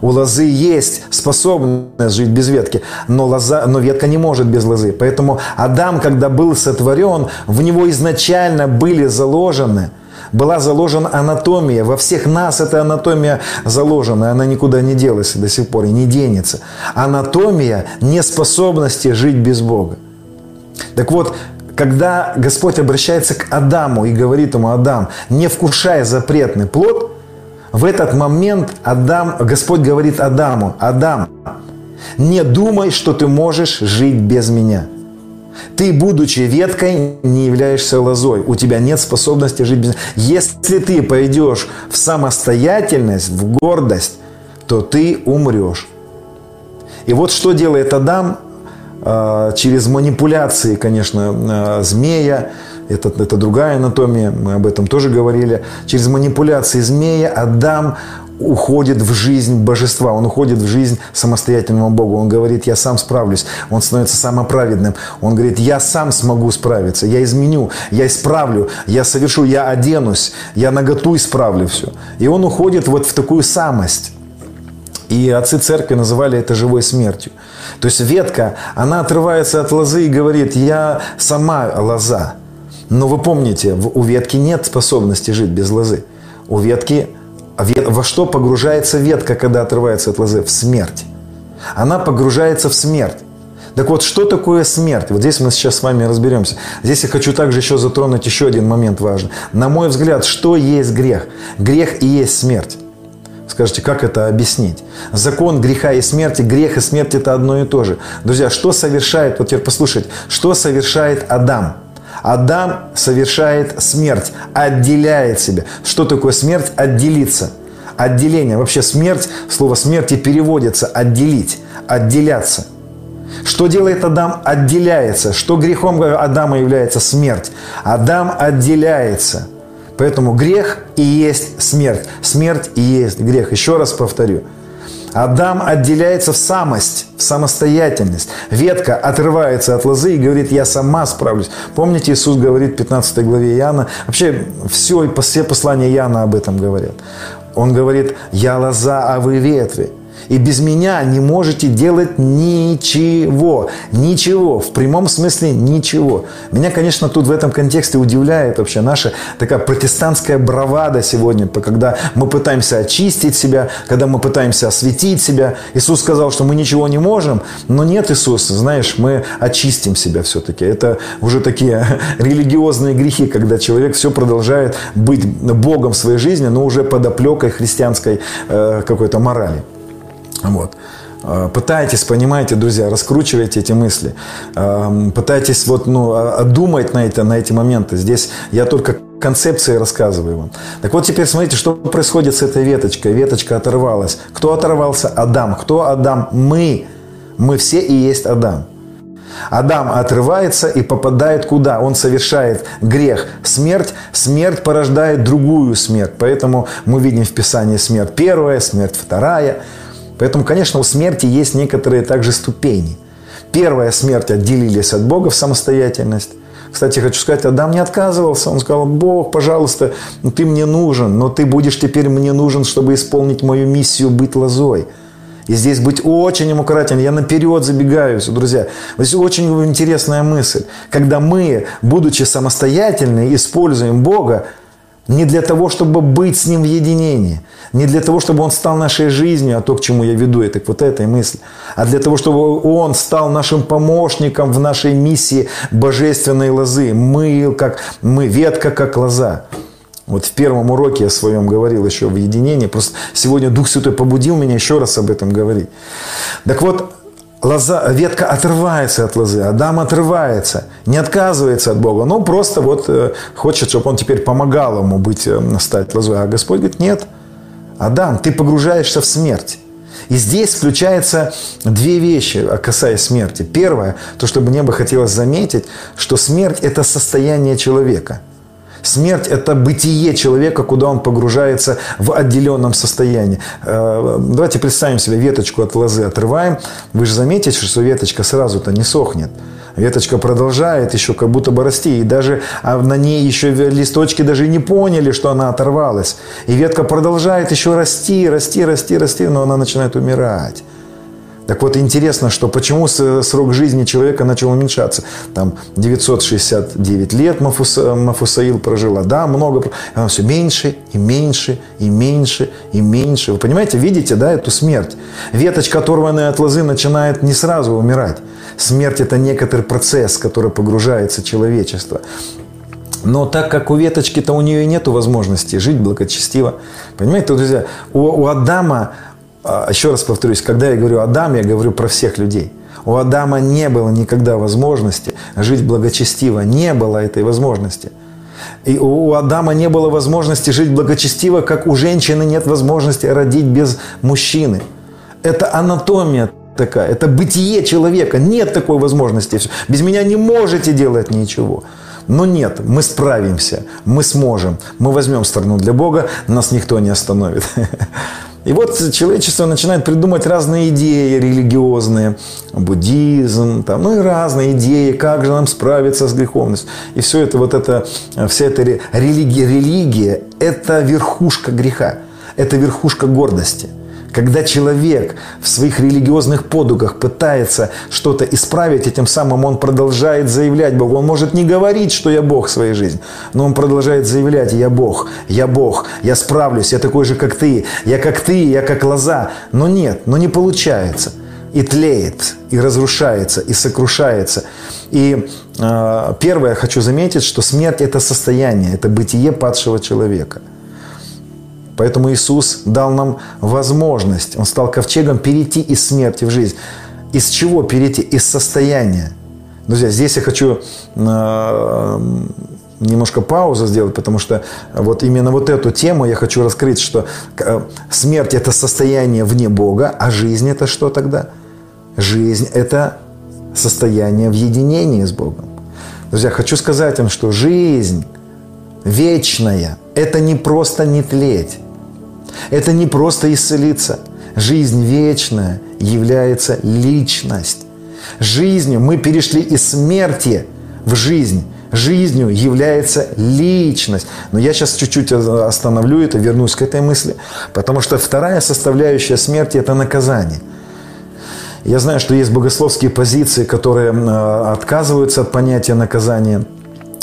У лозы есть способность жить без ветки, но, лоза, но ветка не может без лозы. Поэтому Адам, когда был сотворен, в него изначально были заложены – была заложена анатомия. Во всех нас эта анатомия заложена, она никуда не делась до сих пор и не денется. Анатомия неспособности жить без Бога. Так вот, когда Господь обращается к Адаму и говорит ему, Адам, не вкушай запретный плод, в этот момент Адам, Господь говорит Адаму, Адам, не думай, что ты можешь жить без меня. Ты, будучи веткой, не являешься лозой. У тебя нет способности жить без... Если ты пойдешь в самостоятельность, в гордость, то ты умрешь. И вот что делает Адам а, через манипуляции, конечно, а, змея, это, это другая анатомия, мы об этом тоже говорили. Через манипуляции змея Адам уходит в жизнь божества, он уходит в жизнь самостоятельного Бога. Он говорит, я сам справлюсь. Он становится самоправедным. Он говорит, я сам смогу справиться, я изменю, я исправлю, я совершу, я оденусь, я наготу исправлю все. И он уходит вот в такую самость. И отцы церкви называли это живой смертью. То есть ветка, она отрывается от лозы и говорит, я сама лоза. Но вы помните, у ветки нет способности жить без лозы. У ветки во что погружается ветка, когда отрывается от лозы? В смерть. Она погружается в смерть. Так вот, что такое смерть? Вот здесь мы сейчас с вами разберемся. Здесь я хочу также еще затронуть еще один момент важный. На мой взгляд, что есть грех? Грех и есть смерть. Скажите, как это объяснить? Закон греха и смерти, грех и смерть это одно и то же. Друзья, что совершает, вот теперь послушайте, что совершает Адам? Адам совершает смерть, отделяет себя. Что такое смерть? Отделиться. Отделение. Вообще смерть, слово смерти переводится отделить, отделяться. Что делает Адам? Отделяется. Что грехом Адама является смерть? Адам отделяется. Поэтому грех и есть смерть. Смерть и есть грех. Еще раз повторю. Адам отделяется в самость, в самостоятельность. Ветка отрывается от лозы и говорит, я сама справлюсь. Помните, Иисус говорит в 15 главе Иоанна, вообще все, все послания Иоанна об этом говорят. Он говорит, я лоза, а вы ветви. И без меня не можете делать ничего. Ничего. В прямом смысле ничего. Меня, конечно, тут в этом контексте удивляет вообще наша такая протестантская бравада сегодня, когда мы пытаемся очистить себя, когда мы пытаемся осветить себя. Иисус сказал, что мы ничего не можем, но нет, Иисус, знаешь, мы очистим себя все-таки. Это уже такие религиозные грехи, когда человек все продолжает быть Богом в своей жизни, но уже под оплекой христианской э, какой-то морали. Вот. А, пытайтесь, понимаете, друзья, раскручивайте эти мысли. А, пытайтесь вот, ну, а, думать на, это, на эти моменты. Здесь я только концепции рассказываю вам. Так вот теперь смотрите, что происходит с этой веточкой. Веточка оторвалась. Кто оторвался? Адам. Кто Адам? Мы. Мы все и есть Адам. Адам отрывается и попадает куда? Он совершает грех, смерть. Смерть порождает другую смерть. Поэтому мы видим в Писании смерть первая, смерть вторая – Поэтому, конечно, у смерти есть некоторые также ступени. Первая смерть отделились от Бога в самостоятельность. Кстати, хочу сказать, Адам не отказывался. Он сказал, Бог, пожалуйста, ну ты мне нужен, но ты будешь теперь мне нужен, чтобы исполнить мою миссию быть лозой. И здесь быть очень аккуратен. Я наперед забегаю, друзья. Здесь очень интересная мысль. Когда мы, будучи самостоятельны, используем Бога, не для того, чтобы быть с Ним в единении. Не для того, чтобы Он стал нашей жизнью, а то, к чему я веду, это вот этой мысли. А для того, чтобы Он стал нашим помощником в нашей миссии божественной лозы. Мы, как, мы ветка, как лоза. Вот в первом уроке я своем говорил еще в единении. Просто сегодня Дух Святой побудил меня еще раз об этом говорить. Так вот, лоза, ветка отрывается от лозы, Адам отрывается, не отказывается от Бога, но просто вот э, хочет, чтобы он теперь помогал ему быть, э, стать лозой. А Господь говорит, нет, Адам, ты погружаешься в смерть. И здесь включаются две вещи, касаясь смерти. Первое, то, что мне бы хотелось заметить, что смерть – это состояние человека – Смерть – это бытие человека, куда он погружается в отделенном состоянии. Э, давайте представим себе веточку от лозы отрываем. Вы же заметите, что веточка сразу-то не сохнет. Веточка продолжает еще как будто бы расти. И даже а на ней еще листочки даже не поняли, что она оторвалась. И ветка продолжает еще расти, расти, расти, расти, но она начинает умирать. Так вот, интересно, что почему срок жизни человека начал уменьшаться. Там 969 лет Мафуса, Мафусаил прожил, а да, много. Она все меньше и меньше и меньше и меньше. Вы понимаете, видите, да, эту смерть? Веточка, оторванная от лозы, начинает не сразу умирать. Смерть – это некоторый процесс, который погружается человечество. Но так как у веточки-то у нее нет возможности жить благочестиво. Понимаете, друзья, у, у Адама а, еще раз повторюсь, когда я говорю Адам, я говорю про всех людей. У Адама не было никогда возможности жить благочестиво. Не было этой возможности. И у Адама не было возможности жить благочестиво, как у женщины нет возможности родить без мужчины. Это анатомия такая, это бытие человека. Нет такой возможности. Без меня не можете делать ничего. Но нет, мы справимся, мы сможем, мы возьмем страну для Бога, нас никто не остановит. И вот человечество начинает придумать разные идеи религиозные, буддизм, там, ну и разные идеи, как же нам справиться с греховностью. И все это, вот это, вся эта религия, религия – это верхушка греха, это верхушка гордости – когда человек в своих религиозных подугах пытается что-то исправить, и тем самым он продолжает заявлять Богу. Он может не говорить, что я Бог в своей жизни, но он продолжает заявлять, я Бог, я Бог, я справлюсь, я такой же, как ты, я как ты, я как лоза. Но нет, но не получается. И тлеет, и разрушается, и сокрушается. И э, первое, хочу заметить, что смерть – это состояние, это бытие падшего человека – Поэтому Иисус дал нам возможность, Он стал ковчегом перейти из смерти в жизнь. Из чего перейти? Из состояния. Друзья, здесь я хочу э, немножко паузу сделать, потому что вот именно вот эту тему я хочу раскрыть, что э, смерть – это состояние вне Бога, а жизнь – это что тогда? Жизнь – это состояние в единении с Богом. Друзья, хочу сказать вам, что жизнь вечная – это не просто не тлеть. Это не просто исцелиться. Жизнь вечная является личность. Жизнью мы перешли из смерти в жизнь. Жизнью является личность. Но я сейчас чуть-чуть остановлю это, вернусь к этой мысли. Потому что вторая составляющая смерти – это наказание. Я знаю, что есть богословские позиции, которые отказываются от понятия наказания –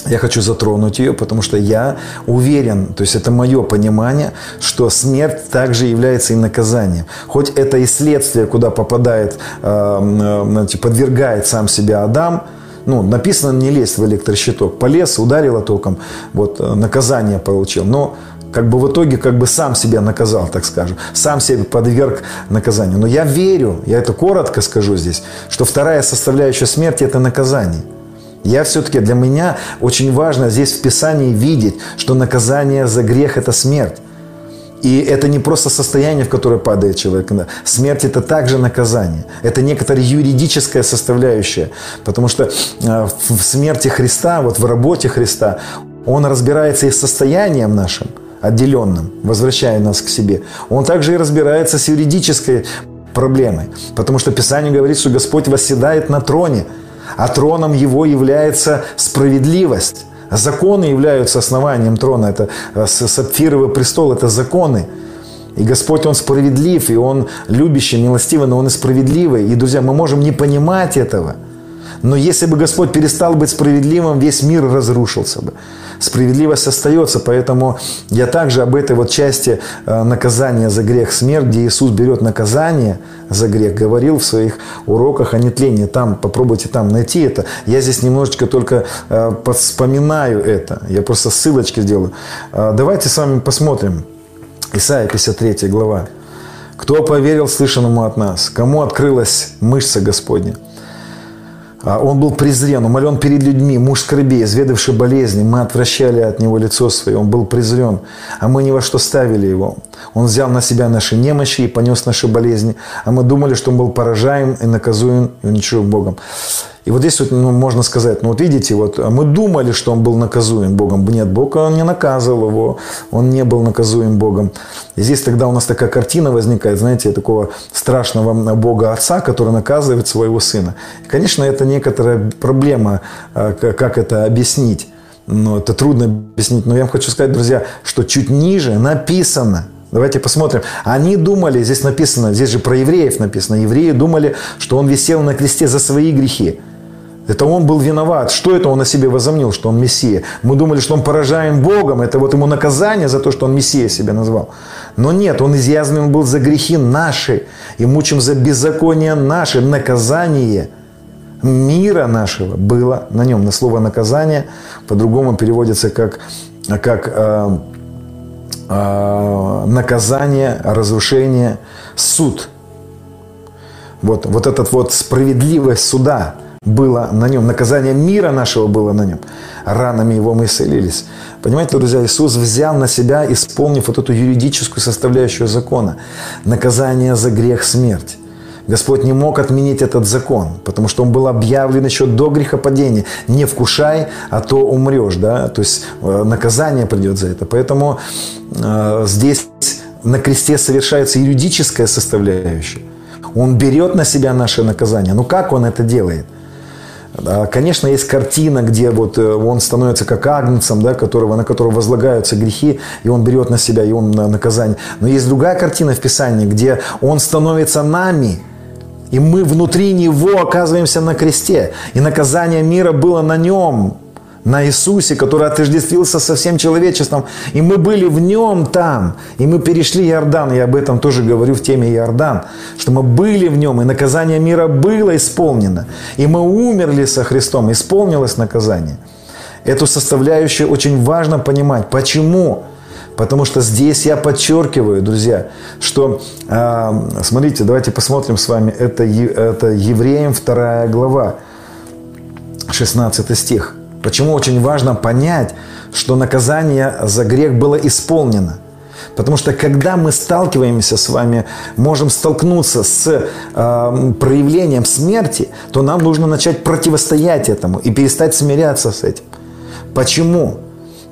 я хочу затронуть ее, потому что я уверен, то есть это мое понимание, что смерть также является и наказанием. Хоть это и следствие, куда попадает, э, э, подвергает сам себя Адам, ну, написано не лезть в электрощиток. Полез, ударило током, вот, э, наказание получил. Но как бы в итоге как бы сам себя наказал, так скажем. Сам себя подверг наказанию. Но я верю, я это коротко скажу здесь, что вторая составляющая смерти – это наказание – я все-таки, для меня очень важно здесь в Писании видеть, что наказание за грех – это смерть. И это не просто состояние, в которое падает человек. Смерть – это также наказание. Это некоторая юридическая составляющая. Потому что э, в смерти Христа, вот в работе Христа, Он разбирается и с состоянием нашим, отделенным, возвращая нас к себе. Он также и разбирается с юридической проблемой. Потому что Писание говорит, что Господь восседает на троне – а троном его является справедливость. Законы являются основанием трона. Это э, сапфировый престол, это законы. И Господь, Он справедлив, и Он любящий, милостивый, но Он и справедливый. И, друзья, мы можем не понимать этого. Но если бы Господь перестал быть справедливым, весь мир разрушился бы справедливость остается. Поэтому я также об этой вот части э, наказания за грех смерть, где Иисус берет наказание за грех, говорил в своих уроках о нетлении. Там, попробуйте там найти это. Я здесь немножечко только э, вспоминаю это. Я просто ссылочки сделаю. Э, давайте с вами посмотрим. Исайя 53 глава. «Кто поверил слышанному от нас? Кому открылась мышца Господня?» А он был презрен, умолен перед людьми, муж скорбей, изведавший болезни. Мы отвращали от него лицо свое, он был презрен, а мы ни во что ставили его. Он взял на себя наши немощи и понес наши болезни, а мы думали, что он был поражаем и наказуем и уничтожен Богом. И вот здесь вот, ну, можно сказать, ну вот видите, вот мы думали, что он был наказуем Богом. Нет, Бог он не наказывал его, он не был наказуем Богом. И здесь тогда у нас такая картина возникает, знаете, такого страшного Бога Отца, который наказывает своего Сына. И, конечно, это некоторая проблема, а, как это объяснить. Но это трудно объяснить. Но я вам хочу сказать, друзья, что чуть ниже написано – Давайте посмотрим. Они думали, здесь написано, здесь же про евреев написано, евреи думали, что он висел на кресте за свои грехи. Это он был виноват. Что это он о себе возомнил, что он Мессия? Мы думали, что он поражаем Богом. Это вот ему наказание за то, что он Мессия себя назвал. Но нет, он изъязвлен был за грехи наши. И мучим за беззаконие наши. Наказание мира нашего было на нем. На слово наказание по-другому переводится как, как э, э, наказание, разрушение, суд – Вот, вот этот вот справедливость суда было на нем, наказание мира нашего было на нем. Ранами его мы исцелились. Понимаете, друзья, Иисус взял на себя, исполнив вот эту юридическую составляющую закона, наказание за грех смерть. Господь не мог отменить этот закон, потому что он был объявлен еще до грехопадения. Не вкушай, а то умрешь. Да? То есть э, наказание придет за это. Поэтому э, здесь на кресте совершается юридическая составляющая. Он берет на себя наше наказание. Ну как он это делает? Конечно, есть картина, где вот э, он становится как агнцем, да, которого, на которого возлагаются грехи, и он берет на себя, и он на наказание. Но есть другая картина в Писании, где он становится нами, и мы внутри него оказываемся на кресте. И наказание мира было на нем, на Иисусе, который отождествился со всем человечеством. И мы были в нем там. И мы перешли Иордан. Я об этом тоже говорю в теме Иордан. Что мы были в нем, и наказание мира было исполнено. И мы умерли со Христом. Исполнилось наказание. Эту составляющую очень важно понимать. Почему? Потому что здесь я подчеркиваю, друзья, что, э, смотрите, давайте посмотрим с вами, это, это Евреям 2 глава, 16 стих. Почему очень важно понять, что наказание за грех было исполнено? Потому что когда мы сталкиваемся с вами, можем столкнуться с э, проявлением смерти, то нам нужно начать противостоять этому и перестать смиряться с этим. Почему?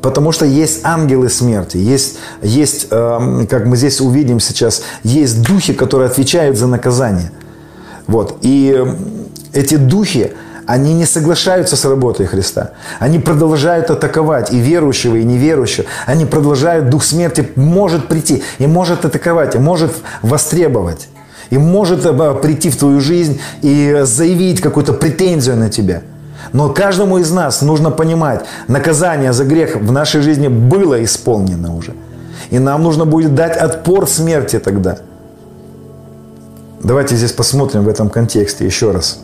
Потому что есть ангелы смерти, есть, есть э, как мы здесь увидим сейчас, есть духи, которые отвечают за наказание. Вот. И эти духи, они не соглашаются с работой Христа. Они продолжают атаковать и верующего, и неверующего. Они продолжают, дух смерти может прийти и может атаковать, и может востребовать. И может э, прийти в твою жизнь и заявить какую-то претензию на тебя. Но каждому из нас нужно понимать, наказание за грех в нашей жизни было исполнено уже. И нам нужно будет дать отпор смерти тогда. Давайте здесь посмотрим в этом контексте еще раз.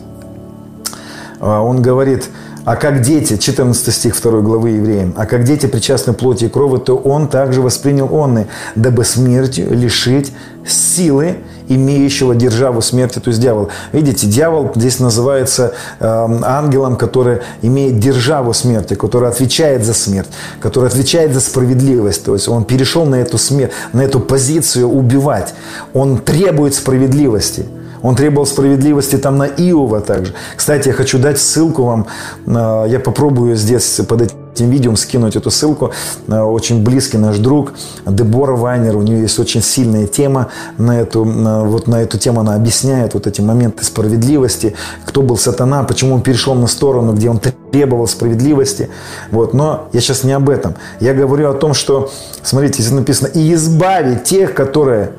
А, он говорит, а как дети, 14 стих 2 главы Евреям, а как дети причастны плоти и крови, то он также воспринял онны, дабы смертью лишить силы имеющего державу смерти, то есть дьявол. Видите, дьявол здесь называется э, ангелом, который имеет державу смерти, который отвечает за смерть, который отвечает за справедливость. То есть он перешел на эту, смерть, на эту позицию убивать. Он требует справедливости. Он требовал справедливости там на Иова также. Кстати, я хочу дать ссылку вам. Э, я попробую здесь под этим видео скинуть эту ссылку. Э, очень близкий наш друг Дебора Вайнер. У нее есть очень сильная тема на эту, вот на эту тему. Она объясняет вот эти моменты справедливости. Кто был сатана, почему он перешел на сторону, где он требовал справедливости. Вот. Но я сейчас не об этом. Я говорю о том, что, смотрите, здесь написано, и избавить тех, которые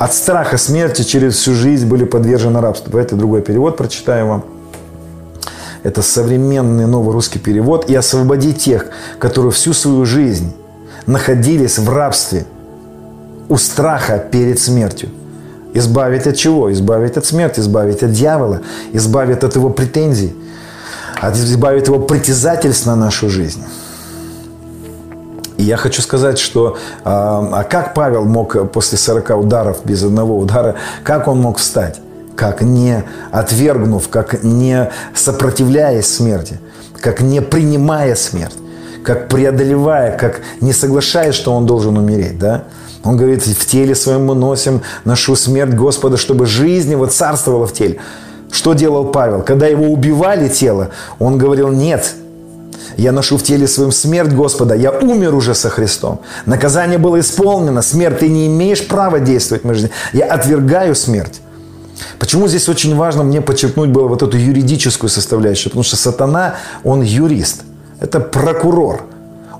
от страха смерти через всю жизнь были подвержены рабству. Давайте другой перевод прочитаю вам. Это современный новый русский перевод. «И освободи тех, которые всю свою жизнь находились в рабстве у страха перед смертью». Избавить от чего? Избавить от смерти, избавить от дьявола, избавить от его претензий, избавить его притязательств на нашу жизнь. И я хочу сказать, что а, а как Павел мог после 40 ударов, без одного удара, как он мог встать? Как не отвергнув, как не сопротивляясь смерти, как не принимая смерть, как преодолевая, как не соглашаясь, что он должен умереть, да? Он говорит, в теле своем мы носим нашу смерть Господа, чтобы жизнь его царствовала в теле. Что делал Павел? Когда его убивали тело, он говорил, нет, я ношу в теле своем смерть Господа. Я умер уже со Христом. Наказание было исполнено. Смерть, ты не имеешь права действовать в моей жизни. Я отвергаю смерть. Почему здесь очень важно мне подчеркнуть было вот эту юридическую составляющую? Потому что сатана, он юрист. Это прокурор.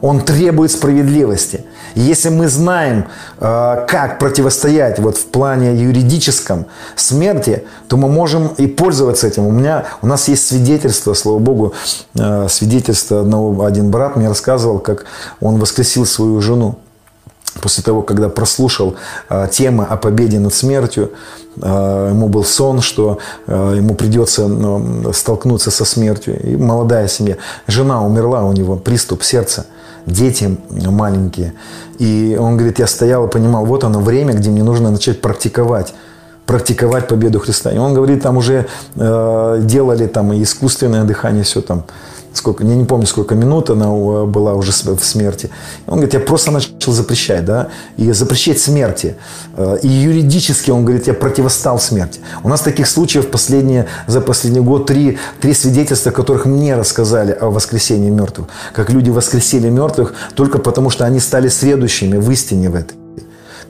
Он требует справедливости. Если мы знаем, э, как противостоять вот в плане юридическом смерти, то мы можем и пользоваться этим. У меня, у нас есть свидетельство, слава Богу, э, свидетельство одного, один брат мне рассказывал, как он воскресил свою жену после того, когда прослушал э, темы о победе над смертью, ему был сон, что ему придется столкнуться со смертью. И молодая семья. Жена умерла, у него приступ сердца дети маленькие. И он говорит, я стоял и понимал, вот оно время, где мне нужно начать практиковать практиковать победу Христа. И он говорит, там уже э, делали там и искусственное дыхание, все там сколько, я не помню, сколько минут она была уже в смерти. Он говорит, я просто начал запрещать, да, и запрещать смерти. Э, и юридически, он говорит, я противостал смерти. У нас таких случаев последние, за последний год три, три свидетельства, которых мне рассказали о воскресении мертвых. Как люди воскресили мертвых только потому, что они стали следующими в истине в этой.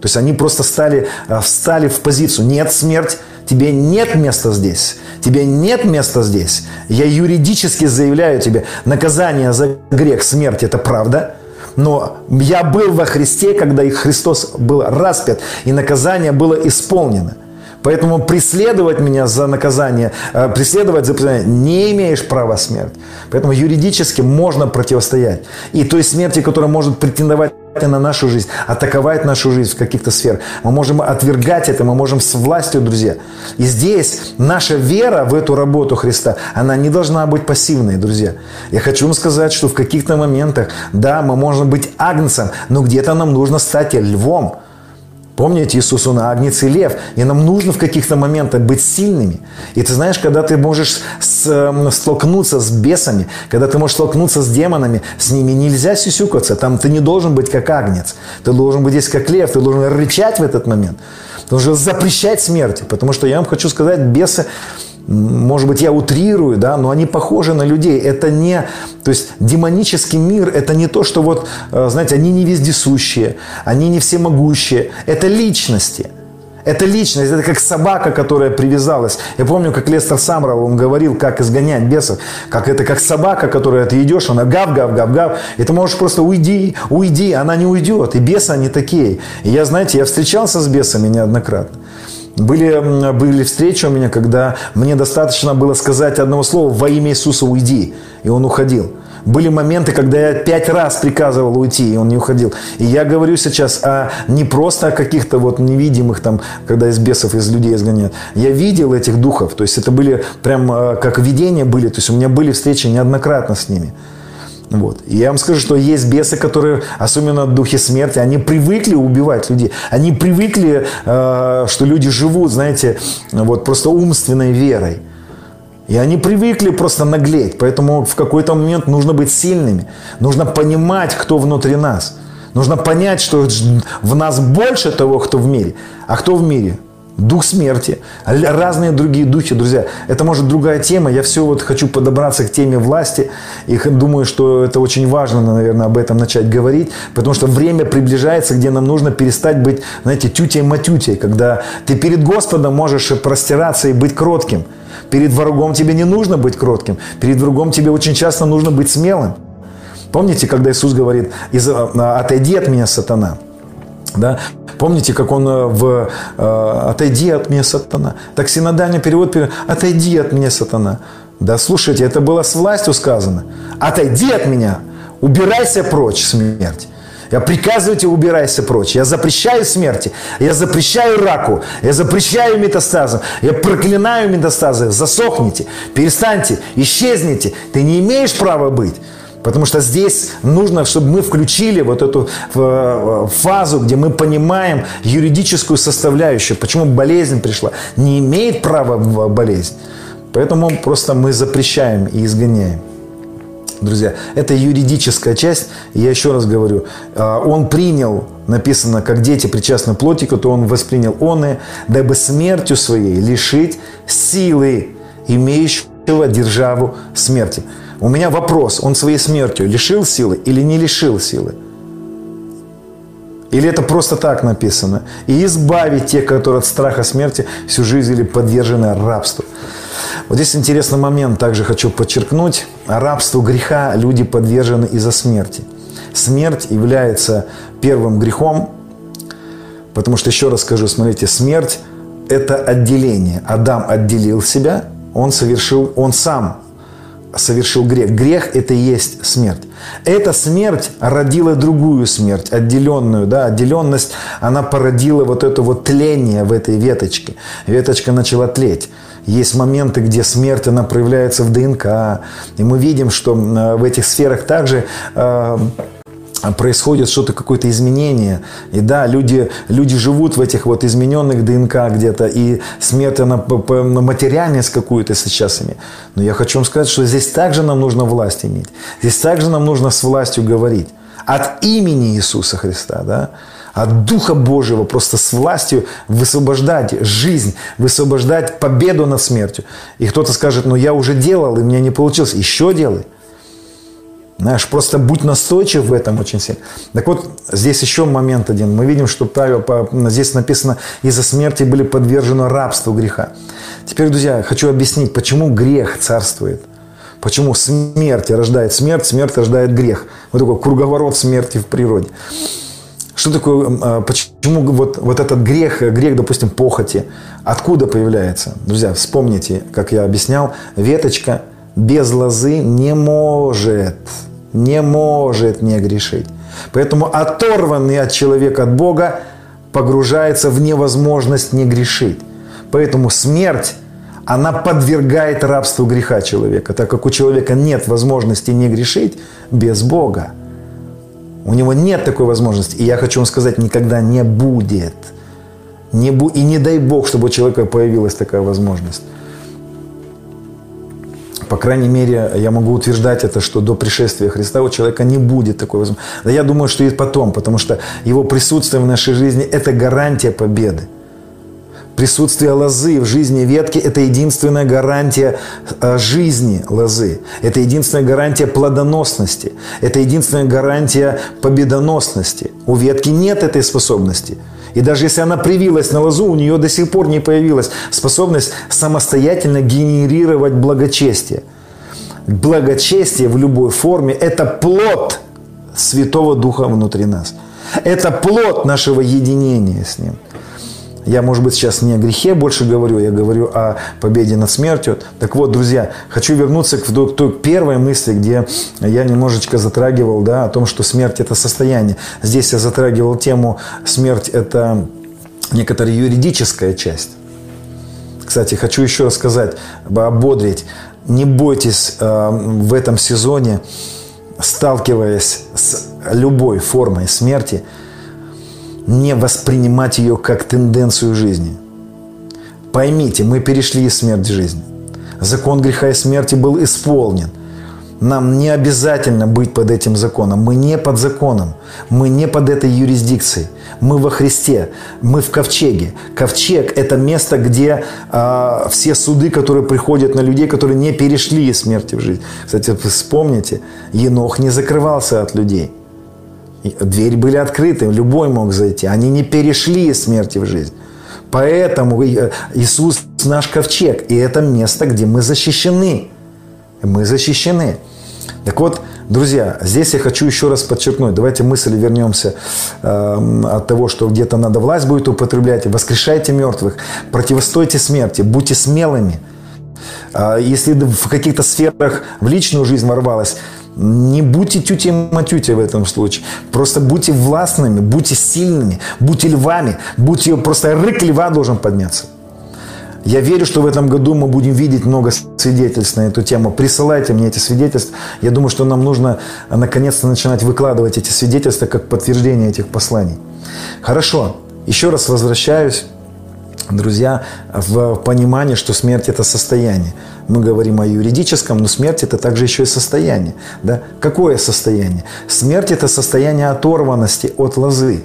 То есть они просто стали, э, встали в позицию. Нет смерть, тебе нет места здесь. Тебе нет места здесь. Я юридически заявляю тебе, наказание за грех, смерть – это правда. Но я был во Христе, когда и Христос был распят, и наказание было исполнено. Поэтому преследовать меня за наказание, э, преследовать за наказание не имеешь права смерти. Поэтому юридически можно противостоять. И той смерти, которая может претендовать на нашу жизнь, атаковать нашу жизнь в каких-то сферах. Мы можем отвергать это, мы можем с властью, друзья. И здесь наша вера в эту работу Христа, она не должна быть пассивной, друзья. Я хочу вам сказать, что в каких-то моментах, да, мы можем быть агнцем, но где-то нам нужно стать львом. Помните, Иисус, Он агнец и лев. И нам нужно в каких-то моментах быть сильными. И ты знаешь, когда ты можешь с, столкнуться с бесами, когда ты можешь столкнуться с демонами, с ними нельзя сюсюкаться. Там ты не должен быть как агнец. Ты должен быть здесь как лев. Ты должен рычать в этот момент. Ты должен запрещать смерти. Потому что я вам хочу сказать, бесы может быть, я утрирую, да, но они похожи на людей. Это не, то есть демонический мир, это не то, что вот, э, знаете, они не вездесущие, они не всемогущие. Это личности. Это личность, это как собака, которая привязалась. Я помню, как Лестер Самрал, он говорил, как изгонять бесов. Как это как собака, которая ты идешь, она гав-гав-гав-гав. И ты можешь просто уйди, уйди, она не уйдет. И бесы они такие. И я, знаете, я встречался с бесами неоднократно. Были, были встречи у меня, когда мне достаточно было сказать одного слова «во имя Иисуса уйди», и он уходил. Были моменты, когда я пять раз приказывал уйти, и он не уходил. И я говорю сейчас о, не просто о каких-то вот невидимых там, когда из бесов, из людей изгоняют. Я видел этих духов, то есть это были прям э, как видения были, то есть у меня были встречи неоднократно с ними. Вот. И я вам скажу, что есть бесы, которые, особенно духи смерти, они привыкли убивать людей. Они привыкли, э, что люди живут, знаете, вот просто умственной верой. И они привыкли просто наглеть. Поэтому в какой-то момент нужно быть сильными. Нужно понимать, кто внутри нас. Нужно понять, что в нас больше того, кто в мире. А кто в мире? Дух смерти, разные другие духи, друзья. Это может другая тема. Я все вот хочу подобраться к теме власти. И думаю, что это очень важно, наверное, об этом начать говорить. Потому что время приближается, где нам нужно перестать быть, знаете, тютей-матютей. Когда ты перед Господом можешь простираться и быть кротким. Перед врагом тебе не нужно быть кротким. Перед врагом тебе очень часто нужно быть смелым. Помните, когда Иисус говорит, отойди от меня, сатана. Да? Помните, как он э, в э, «Отойди от меня, сатана». Так синодальный перевод «Отойди от меня, сатана». Да, слушайте, это было с властью сказано. «Отойди от меня, убирайся прочь, смерть». Я приказываю тебе, убирайся прочь. Я запрещаю смерти. Я запрещаю раку. Я запрещаю метастазам. Я проклинаю метастазы. Засохните. Перестаньте. Исчезните. Ты не имеешь права быть. Потому что здесь нужно, чтобы мы включили вот эту э, фазу, где мы понимаем юридическую составляющую, почему болезнь пришла. Не имеет права в болезнь. Поэтому просто мы запрещаем и изгоняем. Друзья, это юридическая часть. Я еще раз говорю, э, он принял, написано, как дети причастны плотику, то он воспринял он, дабы смертью своей лишить силы, имеющего державу смерти. У меня вопрос, он своей смертью лишил силы или не лишил силы? Или это просто так написано? И избавить тех, которые от страха смерти всю жизнь или подвержены рабству. Вот здесь интересный момент, также хочу подчеркнуть. Рабству греха люди подвержены из-за смерти. Смерть является первым грехом, потому что, еще раз скажу, смотрите, смерть – это отделение. Адам отделил себя, он совершил, он сам совершил грех. Грех – это и есть смерть. Эта смерть родила другую смерть, отделенную. Да? Отделенность, она породила вот это вот тление в этой веточке. Веточка начала тлеть. Есть моменты, где смерть, она проявляется в ДНК. И мы видим, что в этих сферах также э, происходит что-то, какое-то изменение. И да, люди, люди живут в этих вот измененных ДНК где-то, и смерть, она на материальность какую-то сейчас имеет. Но я хочу вам сказать, что здесь также нам нужно власть иметь. Здесь также нам нужно с властью говорить. От имени Иисуса Христа, да, от Духа Божьего, просто с властью высвобождать жизнь, высвобождать победу над смертью. И кто-то скажет, ну я уже делал, и меня не получилось. Еще делай. Знаешь, просто будь настойчив в этом очень сильно. Так вот, здесь еще момент один. Мы видим, что Павел, здесь написано, из-за смерти были подвержены рабству греха. Теперь, друзья, хочу объяснить, почему грех царствует. Почему смерть рождает смерть, смерть рождает грех. Вот такой круговорот смерти в природе. Что такое, а, почему вот, вот этот грех, грех, допустим, похоти, откуда появляется? Друзья, вспомните, как я объяснял, веточка без лозы не может не может не грешить. Поэтому оторванный от человека, от Бога, погружается в невозможность не грешить. Поэтому смерть, она подвергает рабству греха человека, так как у человека нет возможности не грешить без Бога. У него нет такой возможности. И я хочу вам сказать, никогда не будет. Не бу... И не дай Бог, чтобы у человека появилась такая возможность. По крайней мере, я могу утверждать это, что до пришествия Христа у человека не будет такой возможности. Да я думаю, что и потом, потому что его присутствие в нашей жизни – это гарантия победы. Присутствие лозы в жизни ветки – это единственная гарантия э, жизни лозы. Это единственная гарантия плодоносности. Это единственная гарантия победоносности. У ветки нет этой способности – и даже если она привилась на лозу, у нее до сих пор не появилась способность самостоятельно генерировать благочестие. Благочестие в любой форме – это плод Святого Духа внутри нас. Это плод нашего единения с Ним – я, может быть, сейчас не о грехе больше говорю, я говорю о победе над смертью. Так вот, друзья, хочу вернуться к той первой мысли, где я немножечко затрагивал да, о том, что смерть – это состояние. Здесь я затрагивал тему «смерть – это некоторая юридическая часть». Кстати, хочу еще раз сказать, ободрить. Не бойтесь э, в этом сезоне, сталкиваясь с любой формой смерти – не воспринимать ее как тенденцию жизни. Поймите, мы перешли из смерти в жизнь. Закон греха и смерти был исполнен. Нам не обязательно быть под этим законом. Мы не под законом. Мы не под этой юрисдикцией. Мы во Христе. Мы в ковчеге. Ковчег – это место, где э, все суды, которые приходят на людей, которые не перешли из смерти в жизнь. Кстати, вспомните, Енох не закрывался от людей – Двери были открыты, любой мог зайти. Они не перешли из смерти в жизнь. Поэтому э, Иисус наш ковчег. И это место, где мы защищены. Мы защищены. Так вот, друзья, здесь я хочу еще раз подчеркнуть. Давайте мысли вернемся э, от того, что где-то надо власть будет употреблять. Воскрешайте мертвых, противостойте смерти, будьте смелыми. Э, если в каких-то сферах в личную жизнь ворвалась, не будьте тютей-матютей в этом случае. Просто будьте властными, будьте сильными, будьте львами, будьте просто рык льва должен подняться. Я верю, что в этом году мы будем видеть много свидетельств на эту тему. Присылайте мне эти свидетельства. Я думаю, что нам нужно наконец-то начинать выкладывать эти свидетельства как подтверждение этих посланий. Хорошо. Еще раз возвращаюсь друзья, в понимании, что смерть – это состояние. Мы говорим о юридическом, но смерть – это также еще и состояние. Да? Какое состояние? Смерть – это состояние оторванности от лозы.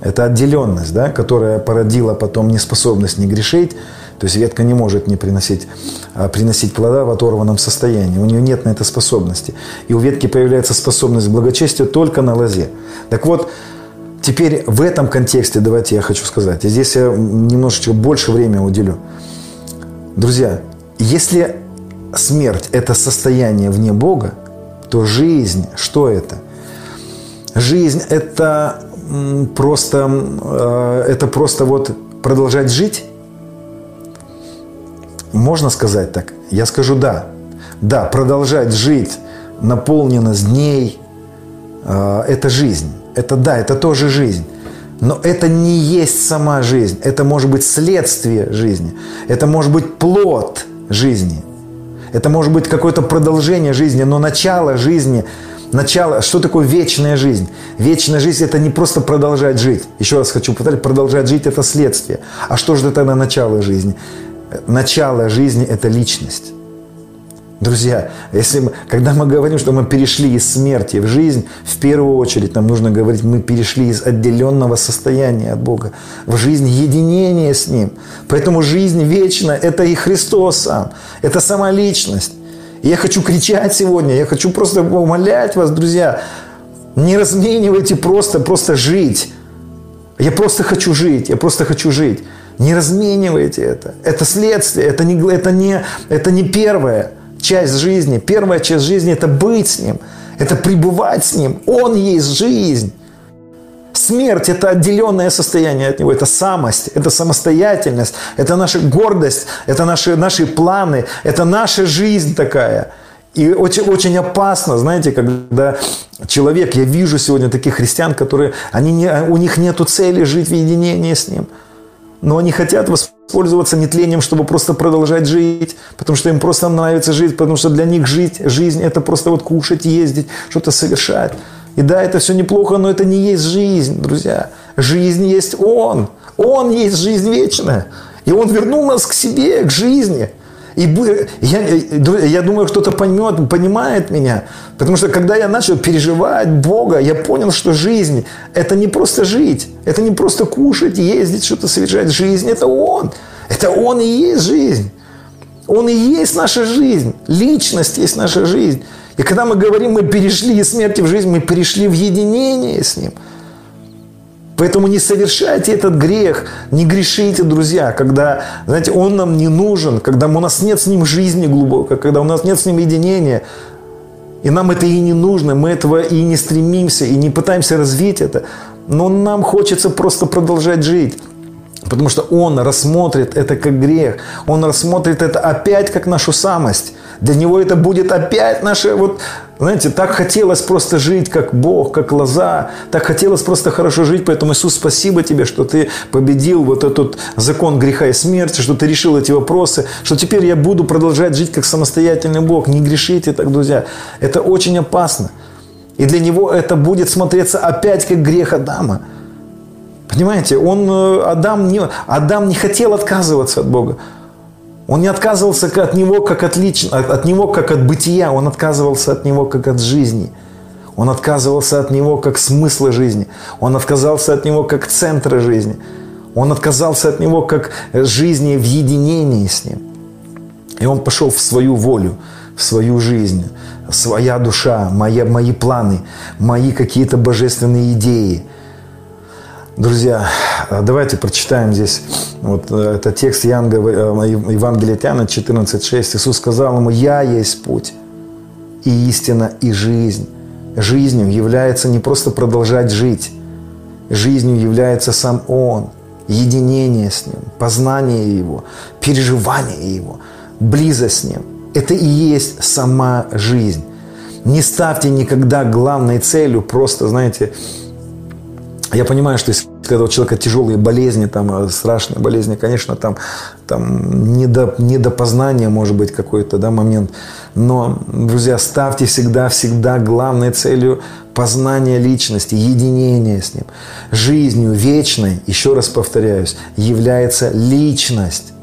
Это отделенность, да, которая породила потом неспособность не грешить. То есть ветка не может не приносить, а приносить плода в оторванном состоянии. У нее нет на это способности. И у ветки появляется способность к благочестию только на лозе. Так вот, Теперь в этом контексте давайте я хочу сказать, и здесь я немножечко больше времени уделю. Друзья, если смерть – это состояние вне Бога, то жизнь, что это? Жизнь – это просто, э, это просто вот продолжать жить? Можно сказать так? Я скажу да. Да, продолжать жить, наполненность дней э, – это жизнь. Это да, это тоже жизнь. Но это не есть сама жизнь. Это может быть следствие жизни. Это может быть плод жизни. Это может быть какое-то продолжение жизни. Но начало жизни Начало, что такое вечная жизнь? Вечная жизнь – это не просто продолжать жить. Еще раз хочу повторить, продолжать жить – это следствие. А что же тогда начало жизни? Начало жизни – это личность. Друзья, если мы, когда мы говорим, что мы перешли из смерти в жизнь, в первую очередь нам нужно говорить, мы перешли из отделенного состояния от Бога в жизнь единения с Ним. Поэтому жизнь вечная – это и Христос сам, это сама личность. И я хочу кричать сегодня, я хочу просто умолять вас, друзья, не разменивайте просто, просто жить. Я просто хочу жить, я просто хочу жить. Не разменивайте это. Это следствие, это не, это не, это не первое часть жизни. Первая часть жизни – это быть с Ним, это пребывать с Ним. Он есть жизнь. Смерть – это отделенное состояние от Него, это самость, это самостоятельность, это наша гордость, это наши, наши планы, это наша жизнь такая. И очень, очень опасно, знаете, когда человек, я вижу сегодня таких христиан, которые, они не, у них нет цели жить в единении с Ним – но они хотят воспользоваться нетлением, чтобы просто продолжать жить, потому что им просто нравится жить, потому что для них жить, жизнь – это просто вот кушать, ездить, что-то совершать. И да, это все неплохо, но это не есть жизнь, друзья. Жизнь есть Он. Он есть жизнь вечная. И Он вернул нас к себе, к жизни – и я, я думаю, кто-то поймет, понимает меня. Потому что когда я начал переживать Бога, я понял, что жизнь – это не просто жить. Это не просто кушать, ездить, что-то совершать. Жизнь – это Он. Это Он и есть жизнь. Он и есть наша жизнь. Личность есть наша жизнь. И когда мы говорим, мы перешли из смерти в жизнь, мы перешли в единение с Ним – Поэтому не совершайте этот грех, не грешите, друзья, когда, знаете, он нам не нужен, когда у нас нет с ним жизни глубокой, когда у нас нет с ним единения, и нам это и не нужно, мы этого и не стремимся, и не пытаемся развить это, но нам хочется просто продолжать жить. Потому что он рассмотрит это как грех. Он рассмотрит это опять как нашу самость. Для него это будет опять наше, вот, знаете, так хотелось просто жить, как Бог, как лоза. Так хотелось просто хорошо жить. Поэтому, Иисус, спасибо тебе, что ты победил вот этот закон греха и смерти, что ты решил эти вопросы, что теперь я буду продолжать жить как самостоятельный Бог. Не грешите так, друзья. Это очень опасно. И для него это будет смотреться опять как грех Адама. Понимаете, он, э, Адам, не, Адам не хотел отказываться от Бога. Он не отказывался от него как от, лич... от него как от бытия, он отказывался от него как от жизни. Он отказывался от него как смысла жизни. Он отказался от него как центра жизни. Он отказался от него как жизни в единении с ним. И он пошел в свою волю, в свою жизнь. Своя душа, мои, мои планы, мои какие-то божественные идеи – Друзья, давайте прочитаем здесь вот э, это текст Янга, э, Евангелия Тиана 14.6. Иисус сказал ему, «Я есть путь и истина и жизнь». Жизнью является не просто продолжать жить. Жизнью является сам Он, единение с Ним, познание Его, переживание Его, близость с Ним. Это и есть сама жизнь. Не ставьте никогда главной целью просто, знаете, я понимаю, что если когда у человека тяжелые болезни, там, э, страшные болезни, конечно, там, там недо, недопознание может быть какой-то да, момент. Но, друзья, ставьте всегда, всегда главной целью познание личности, единение с Ним. Жизнью вечной, еще раз повторяюсь, является личность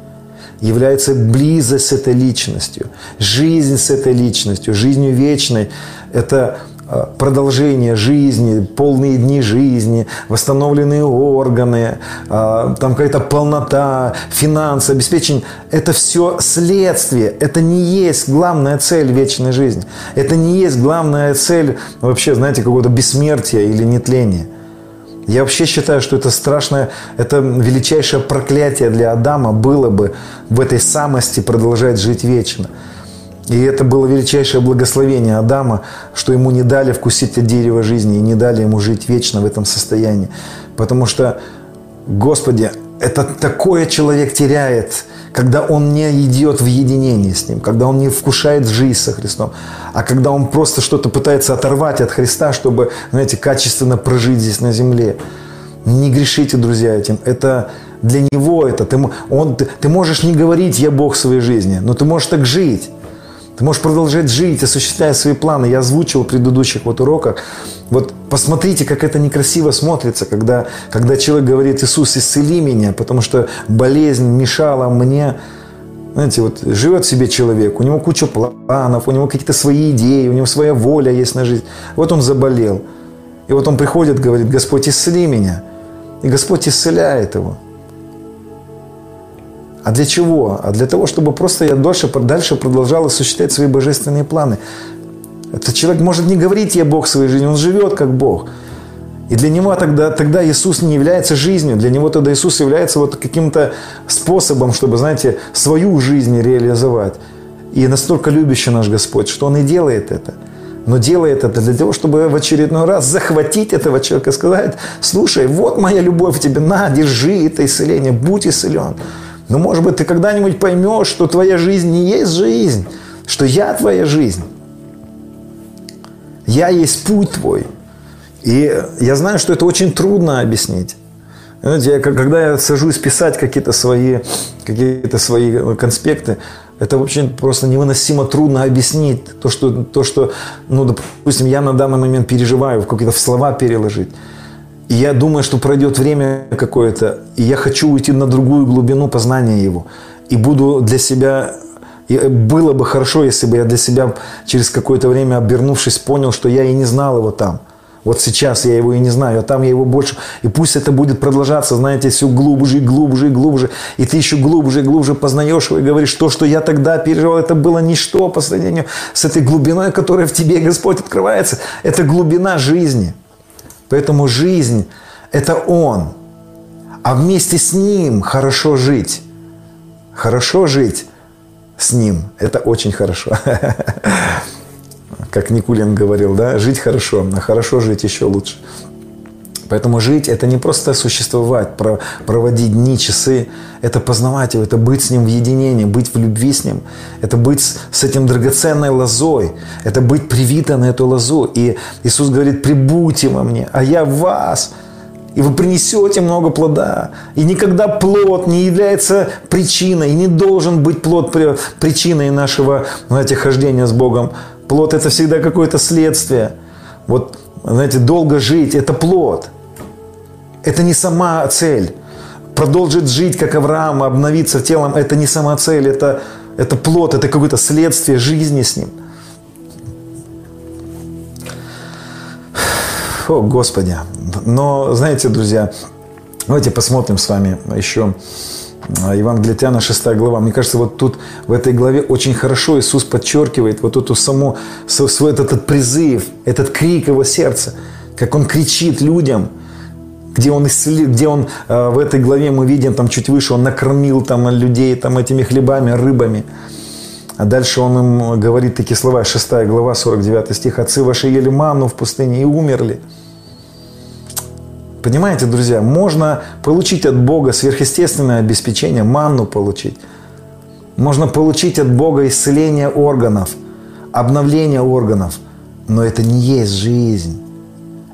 является близость с этой личностью, жизнь с этой личностью, жизнью вечной. Это продолжение жизни, полные дни жизни, восстановленные органы, э, там какая-то полнота, финансы, обеспечение. Это все следствие. Это не есть главная цель вечной жизни. Это не есть главная цель вообще, знаете, какого-то бессмертия или нетления. Я вообще считаю, что это страшное, это величайшее проклятие для Адама было бы в этой самости продолжать жить вечно. И это было величайшее благословение Адама, что ему не дали вкусить от дерева жизни и не дали ему жить вечно в этом состоянии. Потому что, Господи, это такое человек теряет, когда он не идет в единение с Ним, когда он не вкушает жизнь со Христом, а когда он просто что-то пытается оторвать от Христа, чтобы, знаете, качественно прожить здесь на земле. Не грешите, друзья, этим. Это для него это. Ты, он, ты, ты можешь не говорить «я Бог своей жизни», но ты можешь так жить. Ты можешь продолжать жить, осуществляя свои планы. Я озвучил в предыдущих вот уроках. Вот посмотрите, как это некрасиво смотрится, когда, когда человек говорит, Иисус, исцели меня, потому что болезнь мешала мне. Знаете, вот живет себе человек, у него куча планов, у него какие-то свои идеи, у него своя воля есть на жизнь. Вот он заболел. И вот он приходит, говорит, Господь, исцели меня. И Господь исцеляет его. А для чего? А для того, чтобы просто я дальше, дальше продолжал осуществлять свои божественные планы. Этот человек может не говорить «я Бог своей жизни», он живет как Бог. И для него тогда, тогда Иисус не является жизнью, для него тогда Иисус является вот каким-то способом, чтобы, знаете, свою жизнь реализовать. И настолько любящий наш Господь, что Он и делает это. Но делает это для того, чтобы в очередной раз захватить этого человека сказать, слушай, вот моя любовь к тебе, на, держи это исцеление, будь исцелен. Но, может быть, ты когда-нибудь поймешь, что твоя жизнь не есть жизнь, что я твоя жизнь. Я есть путь твой. И я знаю, что это очень трудно объяснить. Знаете, я, когда я сажусь писать какие-то свои, какие-то свои конспекты, это вообще просто невыносимо трудно объяснить то, что, то, что ну, допустим, я на данный момент переживаю, в какие-то слова переложить. Я думаю, что пройдет время какое-то, и я хочу уйти на другую глубину познания его. И буду для себя... И было бы хорошо, если бы я для себя через какое-то время, обернувшись, понял, что я и не знал его там. Вот сейчас я его и не знаю, а там я его больше. И пусть это будет продолжаться, знаете, все глубже и глубже и глубже. И ты еще глубже и глубже познаешь его и говоришь, то, что я тогда переживал, это было ничто по сравнению с этой глубиной, которая в тебе, Господь, открывается. Это глубина жизни. Поэтому жизнь – это Он. А вместе с Ним хорошо жить. Хорошо жить с Ним – это очень хорошо. Как Никулин говорил, да, жить хорошо, а хорошо жить еще лучше. Поэтому жить – это не просто существовать, проводить дни, часы. Это познавать его, это быть с ним в единении, быть в любви с ним. Это быть с этим драгоценной лозой. Это быть привито на эту лозу. И Иисус говорит, прибудьте во мне, а я в вас. И вы принесете много плода. И никогда плод не является причиной, и не должен быть плод причиной нашего, знаете, хождения с Богом. Плод – это всегда какое-то следствие. Вот, знаете, долго жить – это плод – это не сама цель. Продолжить жить, как Авраам, обновиться телом, это не сама цель, это, это плод, это какое-то следствие жизни с ним. О, Господи. Но, знаете, друзья, давайте посмотрим с вами еще а, Евангелие Тиана, 6 глава. Мне кажется, вот тут, в этой главе, очень хорошо Иисус подчеркивает вот эту саму, свой этот, этот призыв, этот крик его сердца, как он кричит людям – где он, где он э, в этой главе мы видим, там чуть выше, он накормил там людей там этими хлебами, рыбами. А дальше он им говорит такие слова, 6 глава, 49 стих. «Отцы ваши ели манну в пустыне и умерли». Понимаете, друзья, можно получить от Бога сверхъестественное обеспечение, манну получить. Можно получить от Бога исцеление органов, обновление органов, но это не есть жизнь.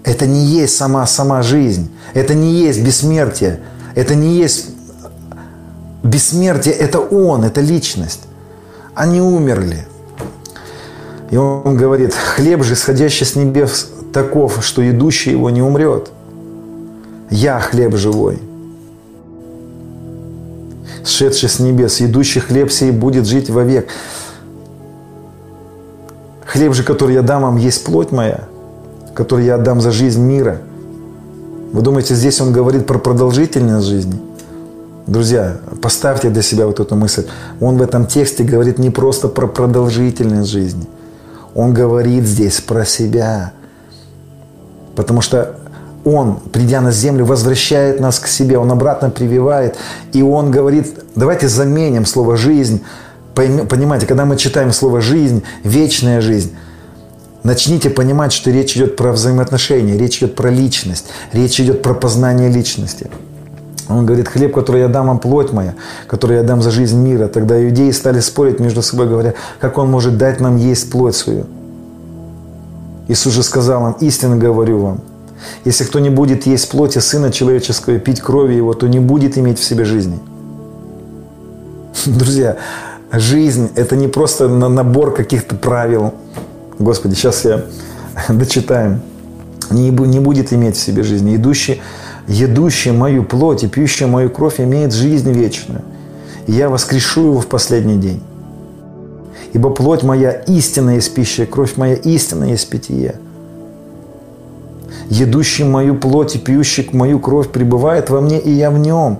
Это не есть сама, сама жизнь. Это не есть бессмертие. Это не есть бессмертие. Это Он, это личность. Они умерли. И он говорит, хлеб же, сходящий с небес, таков, что идущий его не умрет. Я хлеб живой. Сшедший с небес, идущий хлеб сей будет жить вовек. Хлеб же, который я дам вам, есть плоть моя – который я отдам за жизнь мира. Вы думаете, здесь он говорит про продолжительность жизни? Друзья, поставьте для себя вот эту мысль. Он в этом тексте говорит не просто про продолжительность жизни. Он говорит здесь про себя. Потому что Он, придя на землю, возвращает нас к себе. Он обратно прививает. И Он говорит, давайте заменим слово «жизнь». Понимаете, когда мы читаем слово «жизнь», «вечная жизнь», Начните понимать, что речь идет про взаимоотношения, речь идет про личность, речь идет про познание личности. Он говорит, хлеб, который я дам вам, плоть моя, который я дам за жизнь мира. Тогда иудеи стали спорить между собой, говоря, как он может дать нам есть плоть свою. Иисус же сказал им, истинно говорю вам, если кто не будет есть плоти Сына Человеческого и пить крови Его, то не будет иметь в себе жизни. Друзья, Жизнь – это не просто набор каких-то правил. Господи, сейчас я дочитаем. Не, не будет иметь в себе жизни. Идущий, едущий мою плоть и пьющий мою кровь имеет жизнь вечную. И я воскрешу его в последний день. Ибо плоть моя истинная есть пища, кровь моя истинная есть питье. Едущий мою плоть и пьющий мою кровь пребывает во мне, и я в нем.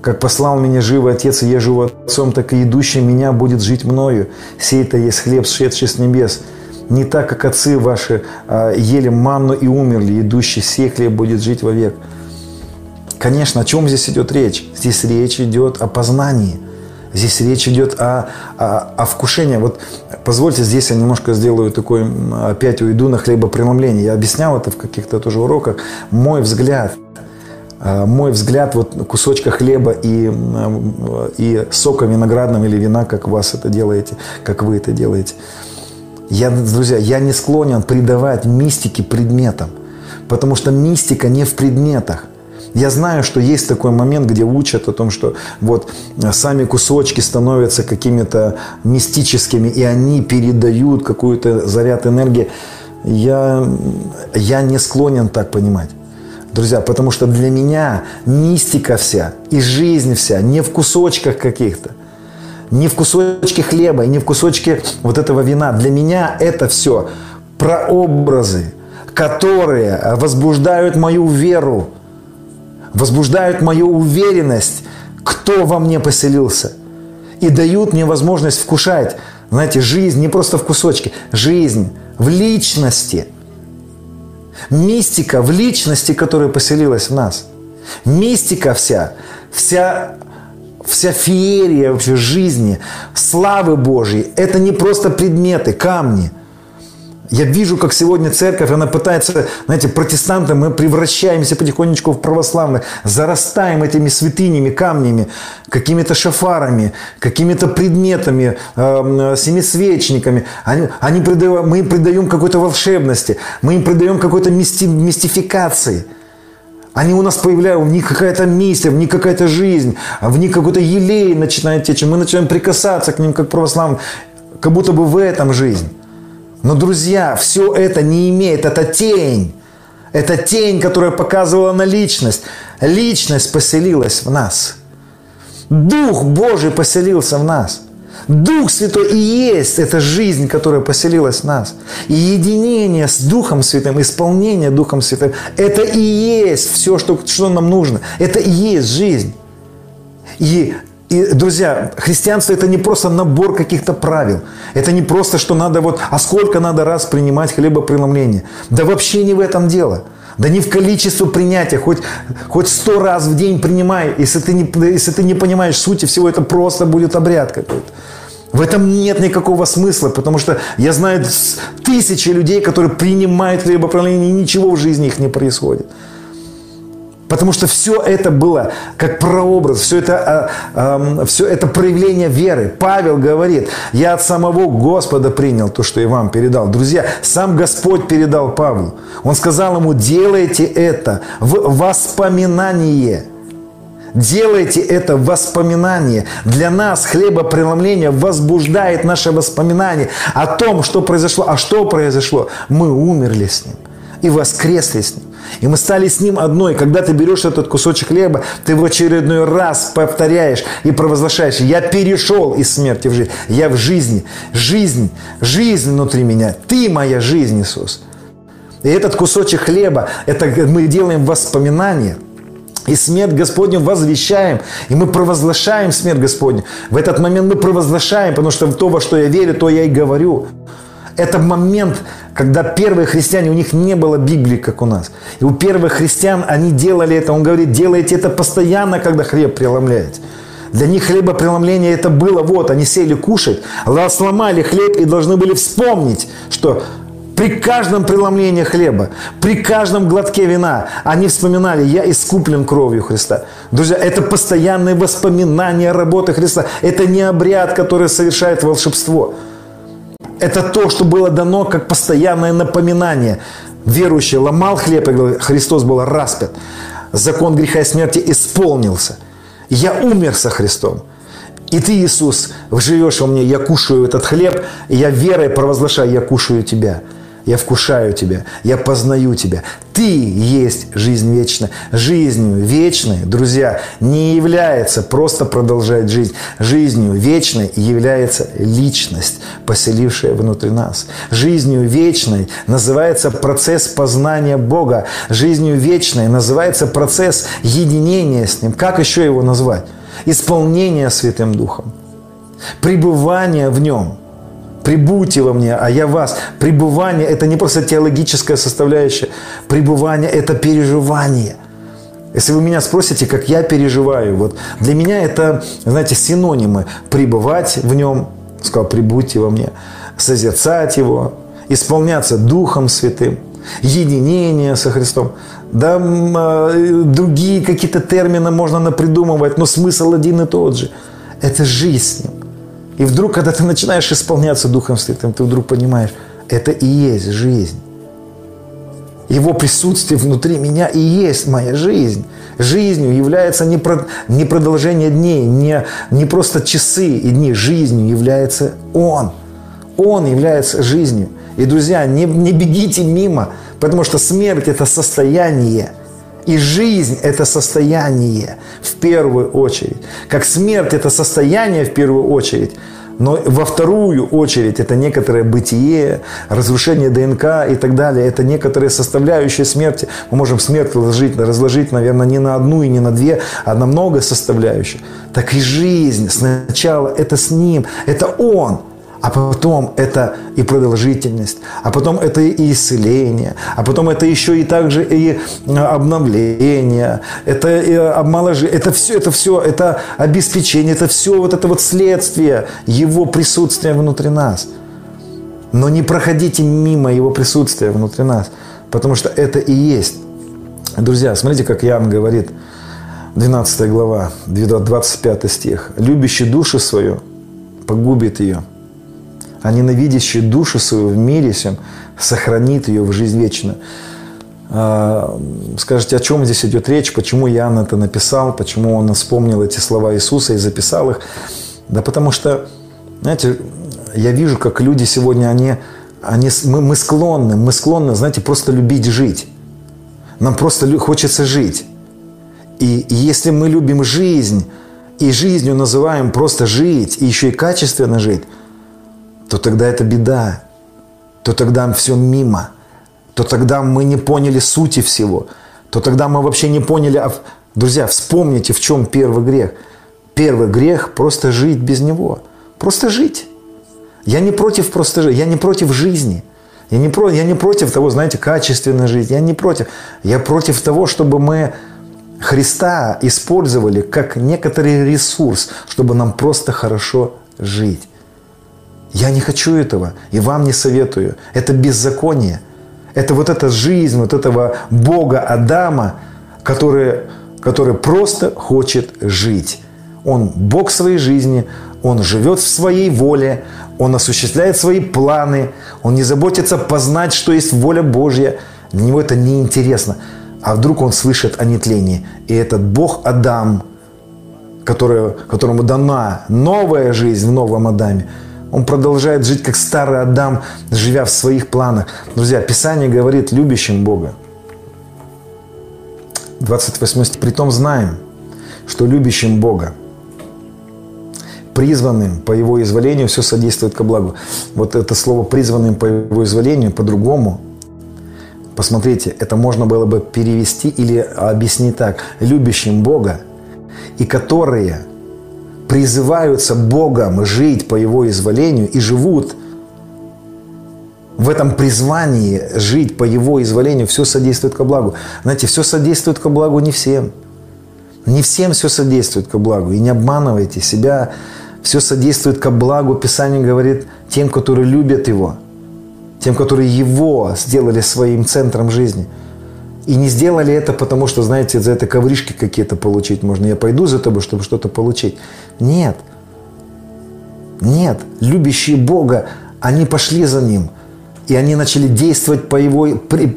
Как послал меня живый Отец, и я живу Отцом, так и идущий меня будет жить мною. Сей-то есть хлеб, сшедший с небес. Не так, как отцы ваши а, ели манну и умерли, идущий хлеб будет жить вовек. Конечно, о чем здесь идет речь? Здесь речь идет о познании. Здесь речь идет о, о, о вкушении. Вот позвольте, здесь я немножко сделаю такой, опять уйду на хлебопреломление. Я объяснял это в каких-то тоже уроках. Мой взгляд, а, мой взгляд, вот кусочка хлеба и, и сока виноградного или вина, как вас это делаете, как вы это делаете. Я, друзья, я не склонен придавать мистике предметам, потому что мистика не в предметах. Я знаю, что есть такой момент, где учат о том, что вот сами кусочки становятся какими-то мистическими, и они передают какую-то заряд энергии. Я, я не склонен так понимать. Друзья, потому что для меня мистика вся и жизнь вся не в кусочках каких-то, не в кусочке хлеба и не в кусочке вот этого вина. Для меня это все прообразы, которые возбуждают мою веру, возбуждают мою уверенность, кто во мне поселился, и дают мне возможность вкушать, знаете, жизнь не просто в кусочке, жизнь в личности. Мистика в личности, которая поселилась в нас. Мистика вся, вся вся феерия вообще жизни, славы Божьей, это не просто предметы, камни – я вижу, как сегодня церковь, она пытается, знаете, протестанты, мы превращаемся потихонечку в православных, зарастаем этими святынями, камнями, какими-то шафарами, какими-то предметами, э, семисвечниками. Они, они придаем, мы им придаем какой-то волшебности, мы им придаем какой-то мисти, мистификации. Они у нас появляются, в них какая-то миссия, в них какая-то жизнь, в них какой-то елей начинает течь. Мы начинаем прикасаться к ним, как православным, как будто бы в этом жизнь. Но, друзья, все это не имеет, это тень. Это тень, которая показывала на личность. Личность поселилась в нас. Дух Божий поселился в нас. Дух Святой и есть эта жизнь, которая поселилась в нас. И единение с Духом Святым, исполнение Духом Святым, это и есть все, что, что нам нужно. Это и есть жизнь. И и, друзья, христианство это не просто набор каких-то правил. Это не просто, что надо вот, а сколько надо раз принимать хлебопреломление. Да вообще не в этом дело. Да не в количестве принятия, хоть, хоть сто раз в день принимай, если ты, не, если ты не понимаешь сути всего, это просто будет обряд какой-то. В этом нет никакого смысла, потому что я знаю тысячи людей, которые принимают хлебопреломление, и ничего в жизни их не происходит. Потому что все это было как прообраз, все это, э, все это проявление веры. Павел говорит, я от самого Господа принял то, что я вам передал. Друзья, сам Господь передал Павлу. Он сказал ему, делайте это в воспоминание. Делайте это воспоминание. Для нас хлебопреломление возбуждает наше воспоминание о том, что произошло. А что произошло? Мы умерли с Ним и воскресли с Ним. И мы стали с Ним одной. Когда ты берешь этот кусочек хлеба, ты в очередной раз повторяешь и провозглашаешь, я перешел из смерти в жизнь. Я в жизни. Жизнь. Жизнь внутри меня. Ты моя жизнь, Иисус. И этот кусочек хлеба, это мы делаем воспоминания. И смерть Господню возвещаем, и мы провозглашаем смерть Господню. В этот момент мы провозглашаем, потому что в то, во что я верю, то я и говорю. Это момент, когда первые христиане, у них не было Библии, как у нас. И у первых христиан они делали это. Он говорит, делайте это постоянно, когда хлеб преломляете. Для них хлебопреломление это было, вот, они сели кушать, сломали хлеб и должны были вспомнить, что при каждом преломлении хлеба, при каждом глотке вина они вспоминали, я искуплен кровью Христа. Друзья, это постоянные воспоминания работы Христа. Это не обряд, который совершает волшебство. Это то, что было дано как постоянное напоминание. Верующий ломал хлеб, и Христос был распят. Закон греха и смерти исполнился. Я умер со Христом. И ты, Иисус, живешь во мне, я кушаю этот хлеб, и я верой провозглашаю, я кушаю тебя я вкушаю Тебя, я познаю Тебя. Ты есть жизнь вечная. Жизнью вечной, друзья, не является просто продолжать жизнь. Жизнью вечной является личность, поселившая внутри нас. Жизнью вечной называется процесс познания Бога. Жизнью вечной называется процесс единения с Ним. Как еще его назвать? Исполнение Святым Духом. Пребывание в Нем – прибудьте во мне, а я вас. Пребывание – это не просто теологическая составляющая. Пребывание – это переживание. Если вы меня спросите, как я переживаю, вот для меня это, знаете, синонимы. Пребывать в нем, сказал, прибудьте во мне, созерцать его, исполняться Духом Святым, единение со Христом. Да, а, другие какие-то термины можно напридумывать, но смысл один и тот же. Это жизнь с Ним. И вдруг, когда ты начинаешь исполняться Духом Святым, ты вдруг понимаешь, это и есть жизнь. Его присутствие внутри меня и есть моя жизнь. Жизнью является не, про, не продолжение дней, не, не просто часы и дни. Жизнью является Он. Он является жизнью. И, друзья, не, не бегите мимо, потому что смерть – это состояние. И жизнь – это состояние в первую очередь. Как смерть – это состояние в первую очередь, но во вторую очередь это некоторое бытие, разрушение ДНК и так далее. Это некоторые составляющие смерти. Мы можем смерть разложить, разложить, наверное, не на одну и не на две, а на много составляющих. Так и жизнь сначала это с Ним, это Он – а потом это и продолжительность, а потом это и исцеление, а потом это еще и также и а, обновление, это и обмоложение, это все, это все, это обеспечение, это все вот это вот следствие Его присутствия внутри нас. Но не проходите мимо Его присутствия внутри нас, потому что это и есть. Друзья, смотрите, как Иоанн говорит, 12 глава, 25 стих. «Любящий душу свою погубит ее, а ненавидящий душу свою в мире всем сохранит ее в жизнь вечную. А, скажите, о чем здесь идет речь? Почему Иоанн это написал? Почему он вспомнил эти слова Иисуса и записал их? Да потому что, знаете, я вижу, как люди сегодня, они, они, мы, мы склонны, мы склонны, знаете, просто любить жить. Нам просто хочется жить. И, и если мы любим жизнь, и жизнью называем просто жить, и еще и качественно жить – то тогда это беда, то тогда все мимо, то тогда мы не поняли сути всего, то тогда мы вообще не поняли, а, друзья, вспомните, в чем первый грех. Первый грех – просто жить без него, просто жить. Я не против просто жить, я не против жизни. Я не, про, я не против того, знаете, качественно жить. Я не против. Я против того, чтобы мы Христа использовали как некоторый ресурс, чтобы нам просто хорошо жить. Я не хочу этого и вам не советую. Это беззаконие. Это вот эта жизнь вот этого Бога Адама, который, который просто хочет жить. Он Бог своей жизни, он живет в своей воле, он осуществляет свои планы, он не заботится познать, что есть воля Божья. Для него это неинтересно. А вдруг он слышит о нетлении. И этот Бог Адам, который, которому дана новая жизнь в новом Адаме – он продолжает жить как старый Адам, живя в своих планах. Друзья, Писание говорит любящим Бога. 28 стих. Притом знаем, что любящим Бога, призванным по Его изволению, все содействует ко благу. Вот это слово «призванным по Его изволению» по-другому. Посмотрите, это можно было бы перевести или объяснить так. Любящим Бога, и которые – призываются Богом жить по Его изволению и живут в этом призвании жить по Его изволению, все содействует ко благу. Знаете, все содействует ко благу не всем. Не всем все содействует ко благу. И не обманывайте себя. Все содействует ко благу. Писание говорит тем, которые любят Его. Тем, которые Его сделали своим центром жизни – и не сделали это, потому что, знаете, за это ковришки какие-то получить можно. Я пойду за тобой, чтобы что-то получить. Нет. Нет. Любящие Бога, они пошли за Ним. И они начали действовать по Его... При,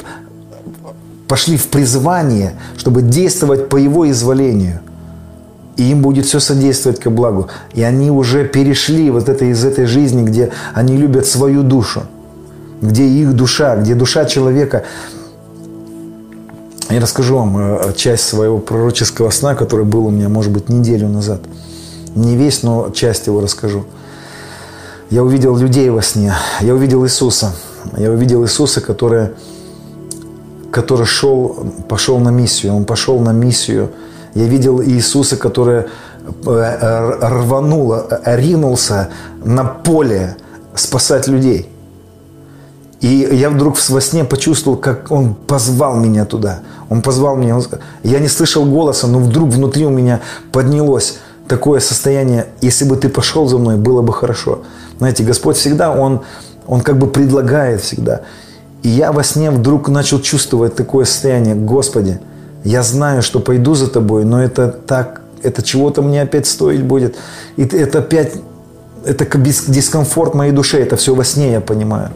пошли в призвание, чтобы действовать по Его изволению. и им будет все содействовать ко благу. И они уже перешли вот это из этой жизни, где они любят свою душу, где их душа, где душа человека. Я расскажу вам э, часть своего пророческого сна, который был у меня, может быть, неделю назад. Не весь, но часть его расскажу. Я увидел людей во сне. Я увидел Иисуса. Я увидел Иисуса, который, который шел, пошел на миссию. Он пошел на миссию – я видел Иисуса, который э, рванул, ринулся на поле спасать людей. И я вдруг во сне почувствовал, как Он позвал меня туда. Он позвал меня. Я не слышал голоса, но вдруг внутри у меня поднялось такое состояние, если бы ты пошел за мной, было бы хорошо. Знаете, Господь всегда, Он, он как бы предлагает всегда. И я во сне вдруг начал чувствовать такое состояние, Господи, я знаю, что пойду за тобой, но это так, это чего-то мне опять стоить будет. И это опять, это дискомфорт моей душе, это все во сне, я понимаю.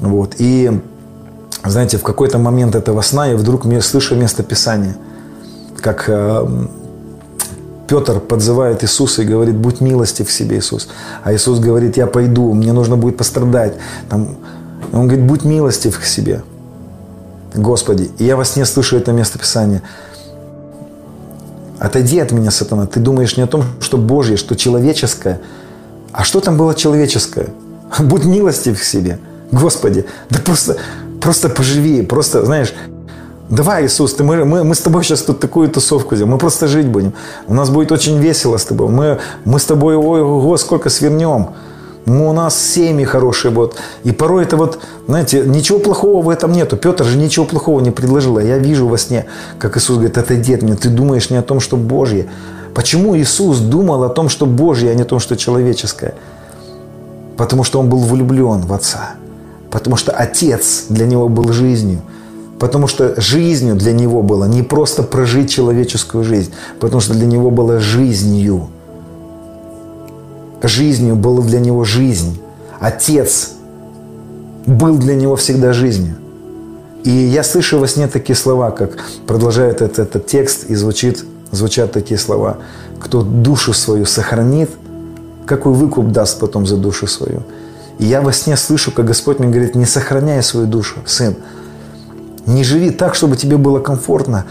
Вот. И, знаете, в какой-то момент этого сна я вдруг слышу место Писания, как э, Петр подзывает Иисуса и говорит, будь милостив к себе, Иисус. А Иисус говорит, я пойду, мне нужно будет пострадать. Там, он говорит, будь милостив к себе. Господи, и я во сне слышу это место Писания. Отойди от меня, сатана. Ты думаешь не о том, что Божье, что человеческое. А что там было человеческое? Будь милостив к себе. Господи, да просто, просто поживи, просто, знаешь, давай, Иисус, ты, мы, мы, мы с тобой сейчас тут такую тусовку сделаем, мы просто жить будем. У нас будет очень весело с тобой. Мы, мы с тобой, ой, ого, сколько свернем. Ну, у нас семьи хорошие вот. И порой это вот, знаете, ничего плохого в этом нету. Петр же ничего плохого не предложил. А я вижу во сне, как Иисус говорит, отойди от меня, ты думаешь не о том, что Божье. Почему Иисус думал о том, что Божье, а не о том, что человеческое? Потому что он был влюблен в Отца. Потому что Отец для него был жизнью. Потому что жизнью для него было не просто прожить человеческую жизнь, потому что для него было жизнью жизнью была для него жизнь. Отец был для него всегда жизнью. И я слышу во сне такие слова, как продолжает этот, этот текст, и звучит, звучат такие слова. Кто душу свою сохранит, какой выкуп даст потом за душу свою. И я во сне слышу, как Господь мне говорит, не сохраняй свою душу, сын. Не живи так, чтобы тебе было комфортно.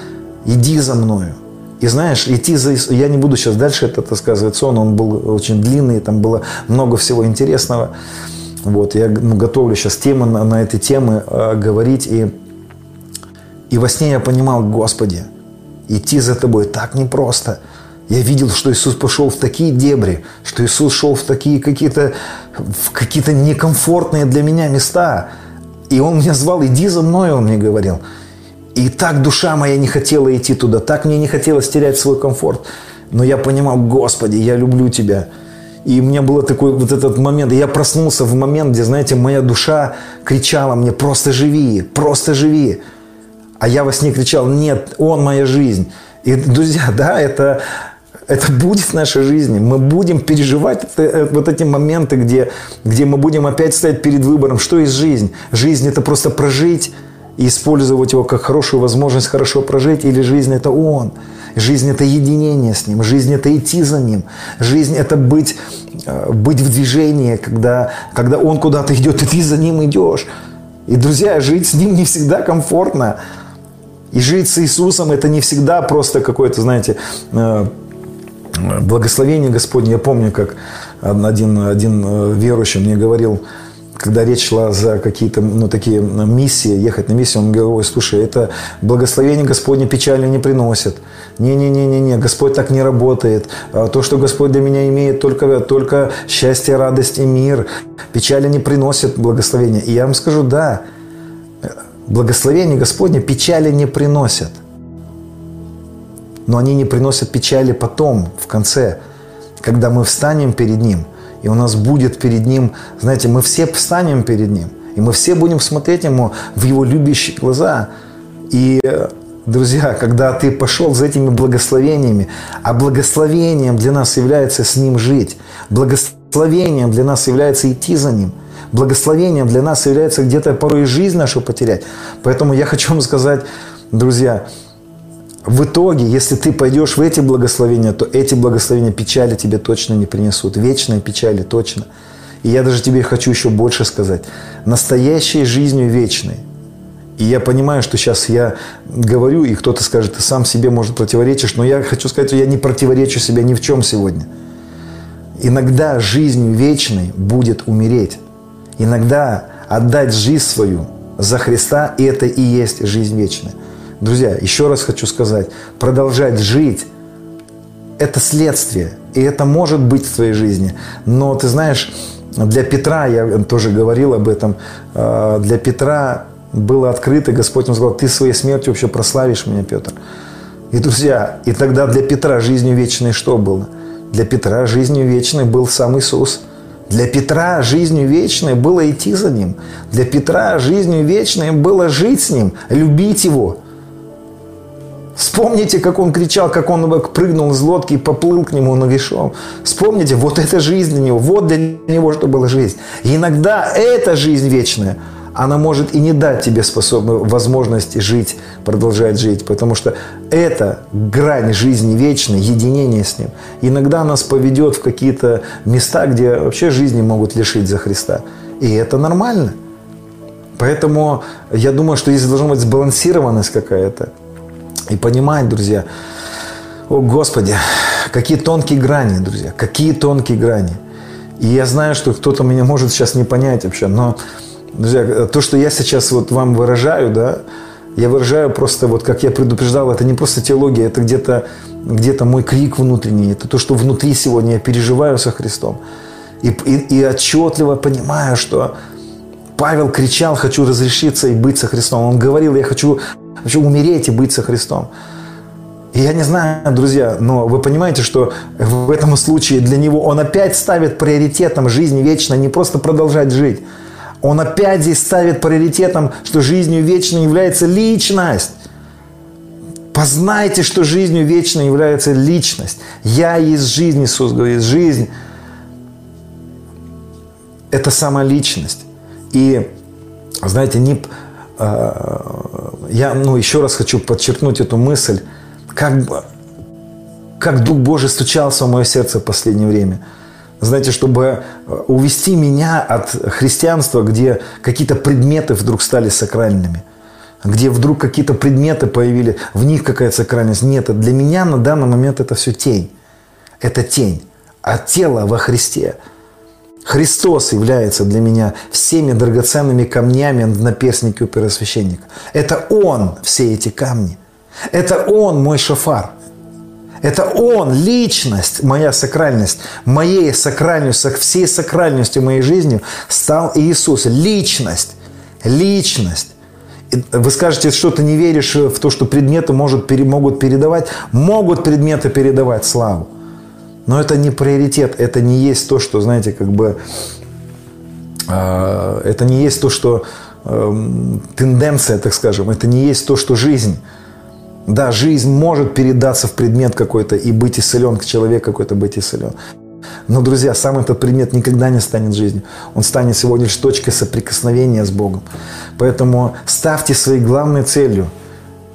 Иди за мною. И знаешь, идти за... Я не буду сейчас дальше этот рассказывать сон, он был очень длинный, там было много всего интересного. Вот, я ну, готовлю сейчас темы на, на эти темы э, говорить. И, и во сне я понимал, Господи, идти за Тобой так непросто. Я видел, что Иисус пошел в такие дебри, что Иисус шел в такие какие-то какие-то некомфортные для меня места. И Он меня звал, иди за мной, Он мне говорил. И так душа моя не хотела идти туда, так мне не хотелось терять свой комфорт. Но я понимал, Господи, я люблю Тебя. И у меня был такой вот этот момент, я проснулся в момент, где, знаете, моя душа кричала мне, просто живи, просто живи. А я во сне кричал, нет, Он моя жизнь. И, друзья, да, это, это будет в нашей жизни. Мы будем переживать э, вот эти моменты, где, где мы будем опять стоять перед выбором, что есть жизнь. Жизнь – это просто прожить и использовать его как хорошую возможность хорошо прожить, или жизнь это он. Жизнь это единение с ним, жизнь это идти за ним, жизнь это быть, э, быть в движении, когда, когда он куда-то идет, и ты за ним идешь. И, друзья, жить с ним не всегда комфортно. И жить с Иисусом это не всегда просто какое-то, знаете, э, благословение Господне. Я помню, как один, один э, верующий мне говорил, когда речь шла за какие-то, ну, такие миссии, ехать на миссию, он говорил, ой, слушай, это благословение Господне печали не приносит. Не-не-не-не-не, Господь так не работает. А то, что Господь для меня имеет, только, только счастье, радость и мир. Печали не приносит благословения. И я вам скажу, да, благословение Господне печали не приносят. Но они не приносят печали потом, в конце, когда мы встанем перед Ним – и у нас будет перед Ним, знаете, мы все встанем перед Ним, и мы все будем смотреть Ему в Его любящие глаза. И, друзья, когда ты пошел за этими благословениями, а благословением для нас является с Ним жить, благословением для нас является идти за Ним, благословением для нас является где-то порой жизнь нашу потерять. Поэтому я хочу вам сказать, друзья, в итоге, если ты пойдешь в эти благословения, то эти благословения печали тебе точно не принесут. Вечной печали точно. И я даже тебе хочу еще больше сказать. Настоящей жизнью вечной. И я понимаю, что сейчас я говорю, и кто-то скажет, ты сам себе, может, противоречишь, но я хочу сказать, что я не противоречу себе ни в чем сегодня. Иногда жизнью вечной будет умереть. Иногда отдать жизнь свою за Христа, и это и есть жизнь вечная. Друзья, еще раз хочу сказать, продолжать жить – это следствие, и это может быть в твоей жизни. Но ты знаешь, для Петра, я тоже говорил об этом, э, для Петра было открыто, Господь ему сказал, ты своей смертью вообще прославишь меня, Петр. И, друзья, и тогда для Петра жизнью вечной что было? Для Петра жизнью вечной был сам Иисус. Для Петра жизнью вечной было идти за Ним. Для Петра жизнью вечной было жить с Ним, любить Его – Вспомните, как он кричал, как он прыгнул из лодки и поплыл к нему нагишом. Вспомните, вот это жизнь для него, вот для него что была жизнь. И иногда эта жизнь вечная, она может и не дать тебе способную возможность жить, продолжать жить, потому что это грань жизни вечной, единение с Ним. Иногда нас поведет в какие-то места, где вообще жизни могут лишить за Христа. И это нормально. Поэтому я думаю, что здесь должна быть сбалансированность какая-то. И понимать, друзья, о Господи, какие тонкие грани, друзья, какие тонкие грани. И я знаю, что кто-то меня может сейчас не понять вообще, но, друзья, то, что я сейчас вот вам выражаю, да, я выражаю просто, вот как я предупреждал, это не просто теология, это где-то где мой крик внутренний, это то, что внутри сегодня я переживаю со Христом. И, и, и отчетливо понимаю, что Павел кричал, хочу разрешиться и быть со Христом. Он говорил, я хочу Хочу умереть и быть со Христом. Я не знаю, друзья, но вы понимаете, что в этом случае для него он опять ставит приоритетом жизни вечно, не просто продолжать жить. Он опять здесь ставит приоритетом, что жизнью вечной является личность. Познайте, что жизнью вечной является личность. Я есть жизнь, Иисус говорит, жизнь – это сама личность. И, знаете, не, а, я ну, еще раз хочу подчеркнуть эту мысль, как, как Дух Божий стучался в мое сердце в последнее время. Знаете, чтобы увести меня от христианства, где какие-то предметы вдруг стали сакральными, где вдруг какие-то предметы появили, в них какая-то сакральность. Нет, для меня на данный момент это все тень. Это тень. А тело во Христе – Христос является для меня всеми драгоценными камнями на перстнике у первосвященника. Это Он все эти камни. Это Он мой шафар. Это Он, личность, моя сакральность, моей сакральностью, всей сакральностью моей жизни стал Иисус. Личность, личность. Вы скажете, что ты не веришь в то, что предметы может, могут передавать. Могут предметы передавать славу. Но это не приоритет, это не есть то, что, знаете, как бы, э, это не есть то, что э, тенденция, так скажем, это не есть то, что жизнь. Да, жизнь может передаться в предмет какой-то и быть исцелен, человек какой-то быть исцелен. Но, друзья, сам этот предмет никогда не станет жизнью. Он станет сегодня лишь точкой соприкосновения с Богом. Поэтому ставьте своей главной целью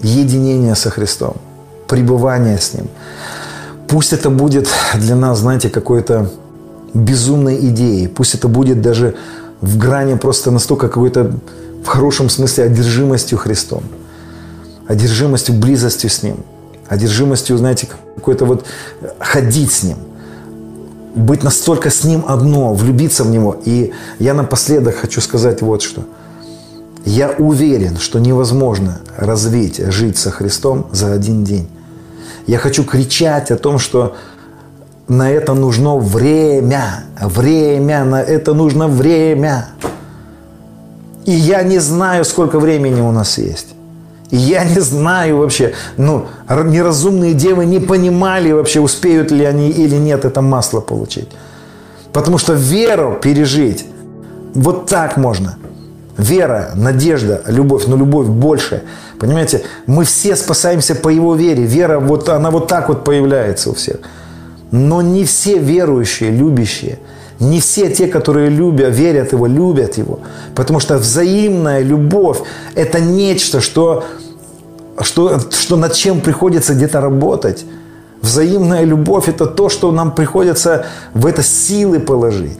единение со Христом, пребывание с Ним. Пусть это будет для нас, знаете, какой-то безумной идеей. Пусть это будет даже в грани просто настолько какой-то, в хорошем смысле, одержимостью Христом. Одержимостью, близостью с Ним. Одержимостью, знаете, какой-то вот ходить с Ним. Быть настолько с Ним одно, влюбиться в Него. И я напоследок хочу сказать вот что. Я уверен, что невозможно развить, жить со Христом за один день. Я хочу кричать о том, что на это нужно время. Время, на это нужно время. И я не знаю, сколько времени у нас есть. И я не знаю вообще, ну, неразумные девы не понимали вообще, успеют ли они или нет это масло получить. Потому что веру пережить, вот так можно. Вера, надежда, любовь, но любовь больше. Понимаете, мы все спасаемся по Его вере. Вера, вот она вот так вот появляется у всех. Но не все верующие, любящие, не все те, которые любят, верят Его, любят Его. Потому что взаимная любовь – это нечто, что что, что над чем приходится где-то работать. Взаимная любовь – это то, что нам приходится в это силы положить.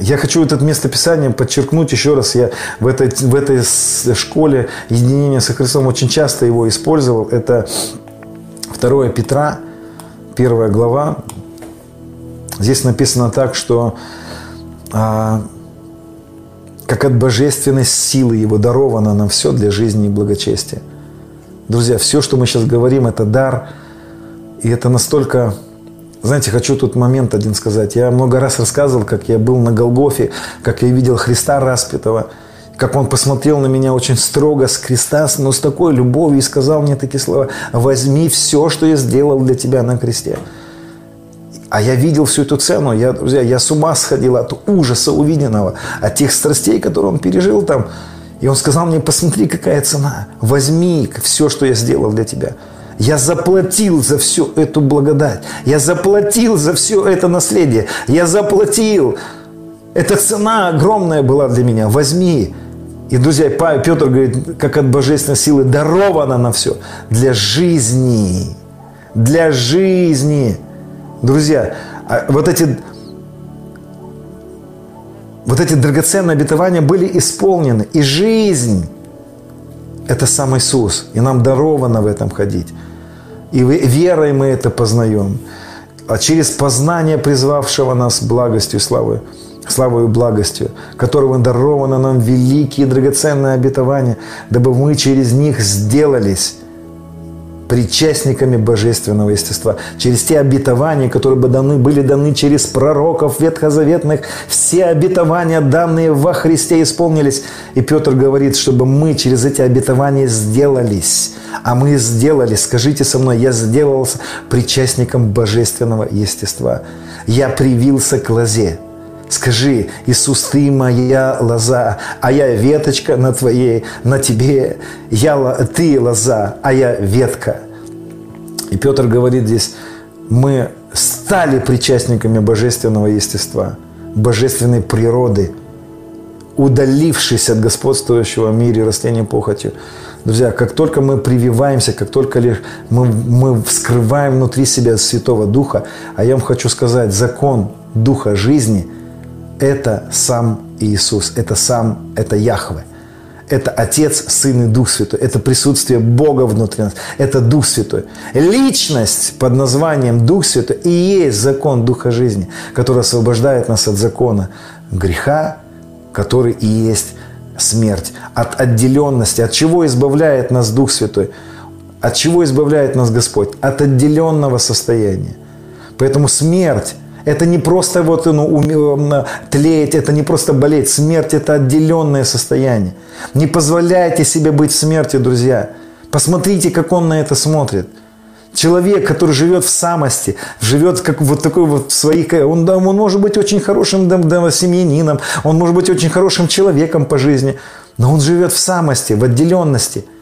Я хочу это местописание подчеркнуть еще раз. Я в этой, в этой школе единения со Христом очень часто его использовал. Это 2 Петра, 1 глава. Здесь написано так, что а, как от божественной силы Его даровано нам все для жизни и благочестия. Друзья, все, что мы сейчас говорим, это дар. И это настолько... Знаете, хочу тут момент один сказать. Я много раз рассказывал, как я был на Голгофе, как я видел Христа распятого, как Он посмотрел на меня очень строго с креста, но с такой любовью и сказал мне такие слова. «Возьми все, что я сделал для тебя на кресте». А я видел всю эту цену, я, друзья, я с ума сходил от ужаса увиденного, от тех страстей, которые он пережил там. И он сказал мне, посмотри, какая цена, возьми все, что я сделал для тебя. Я заплатил за всю эту благодать. Я заплатил за все это наследие. Я заплатил. Эта цена огромная была для меня. Возьми. И, друзья, Петр говорит, как от божественной силы даровано на все. Для жизни. Для жизни. Друзья, а вот эти, вот эти драгоценные обетования были исполнены. И жизнь – это сам Иисус. И нам даровано в этом ходить. И верой мы это познаем. А через познание призвавшего нас благостью славой и благостью, которого даровано нам великие драгоценные обетования, дабы мы через них сделались причастниками божественного естества. Через те обетования, которые бы даны, были даны через пророков ветхозаветных, все обетования, данные во Христе, исполнились. И Петр говорит, чтобы мы через эти обетования сделались. А мы сделались, скажите со мной, я сделался причастником божественного естества. Я привился к лозе. Скажи, Иисус, ты моя лоза, а я веточка на твоей, на тебе. Я, ты лоза, а я ветка. И Петр говорит здесь, мы стали причастниками божественного естества, божественной природы, удалившись от господствующего в мире растением похотью. Друзья, как только мы прививаемся, как только лишь мы, мы вскрываем внутри себя Святого Духа, а я вам хочу сказать, закон Духа жизни – это сам Иисус, это сам, это Яхве. Это Отец, Сын и Дух Святой. Это присутствие Бога внутри нас. Это Дух Святой. Личность под названием Дух Святой и есть закон Духа жизни, который освобождает нас от закона греха, который и есть смерть. От отделенности. От чего избавляет нас Дух Святой? От чего избавляет нас Господь? От отделенного состояния. Поэтому смерть это не просто вот, ну, тлеть, это не просто болеть. Смерть – это отделенное состояние. Не позволяйте себе быть в смерти, друзья. Посмотрите, как он на это смотрит. Человек, который живет в самости, живет как вот такой вот в своих... Он, да, он может быть очень хорошим да, да, семьянином, он может быть очень хорошим человеком по жизни, но он живет в самости, в отделенности –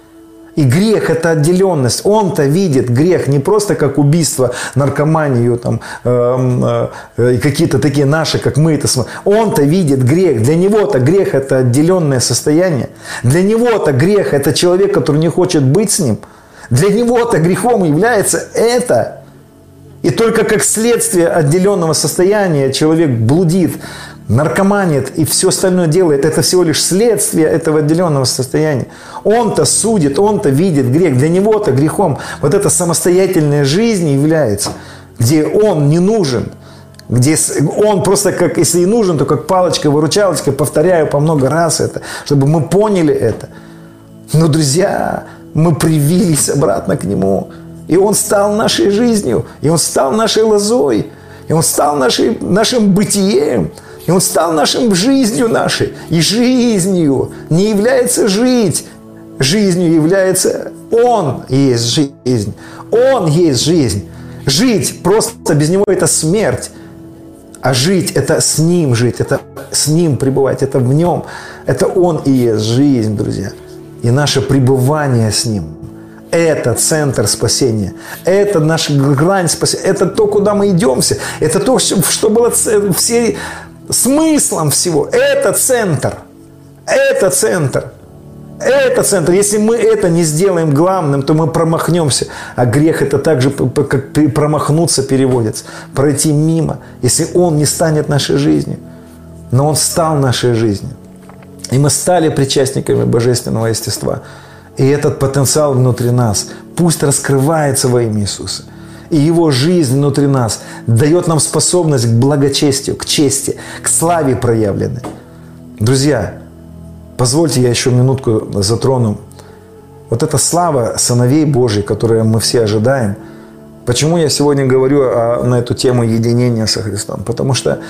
и грех – это отделенность. Он-то видит грех не просто как убийство, наркоманию там, э, э, и какие-то такие наши, как мы это смотрим. Он-то видит грех. Для него-то грех – это отделенное состояние. Для него-то грех – это человек, который не хочет быть с ним. Для него-то грехом является это. И только как следствие отделенного состояния человек блудит, наркоманит и все остальное делает, это всего лишь следствие этого отделенного состояния. Он-то судит, он-то видит грех. Для него-то грехом вот эта самостоятельная жизнь является, где он не нужен, где он просто как, если и нужен, то как палочка-выручалочка, повторяю по много раз это, чтобы мы поняли это. Но, друзья, мы привились обратно к нему. И он стал нашей жизнью, и он стал нашей лозой, и он стал нашей, нашим бытием. И Он стал нашим жизнью нашей. И жизнью не является жить. Жизнью является Он есть жизнь. Он есть жизнь. Жить просто без Него – это смерть. А жить – это с Ним жить, это с Ним пребывать, это в Нем. Это Он и есть жизнь, друзья. И наше пребывание с Ним – это центр спасения. Это наша грань спасения. Это то, куда мы идемся. Это то, что было всей смыслом всего. Это центр. Это центр. Это центр. Если мы это не сделаем главным, то мы промахнемся. А грех это также как промахнуться переводится. Пройти мимо, если он не станет нашей жизнью. Но он стал нашей жизнью. И мы стали причастниками божественного естества. И этот потенциал внутри нас пусть раскрывается во имя Иисуса. И Его жизнь внутри нас дает нам способность к благочестию, к чести, к славе проявленной. Друзья, Позвольте я еще минутку затрону. Вот эта слава сыновей Божьих, которую мы все ожидаем. Почему я сегодня говорю о, на эту тему единения со Христом? Потому что,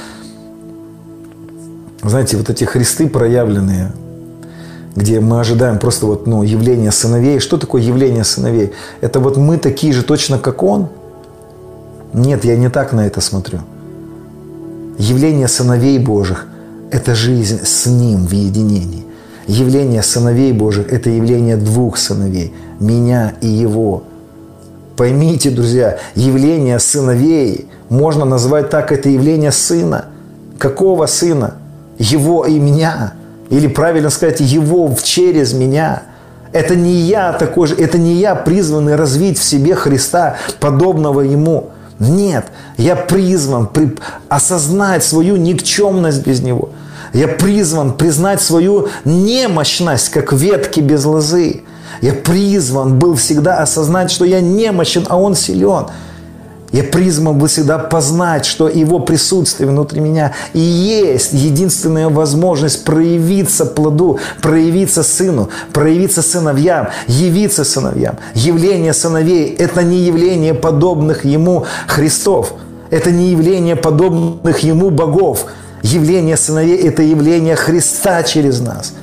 знаете, вот эти Христы проявленные, где мы ожидаем просто вот, ну, явление сыновей. Что такое явление сыновей? Это вот мы такие же точно, как Он? Нет, я не так на это смотрю. Явление сыновей Божьих – это жизнь с Ним в единении явление сыновей Божьих – это явление двух сыновей – меня и его. Поймите, друзья, явление сыновей можно назвать так, это явление сына. Какого сына? Его и меня. Или правильно сказать, его через меня. Это не я такой же, это не я призванный развить в себе Христа, подобного Ему. Нет, я призван при, осознать свою никчемность без Него – я призван признать свою немощность, как ветки без лозы. Я призван был всегда осознать, что я немощен, а Он силен. Я призван был всегда познать, что Его присутствие внутри меня и есть единственная возможность проявиться плоду, проявиться сыну, проявиться сыновьям, явиться сыновьям. Явление сыновей – это не явление подобных Ему Христов, это не явление подобных Ему богов – Явление сыновей – это явление Христа через нас.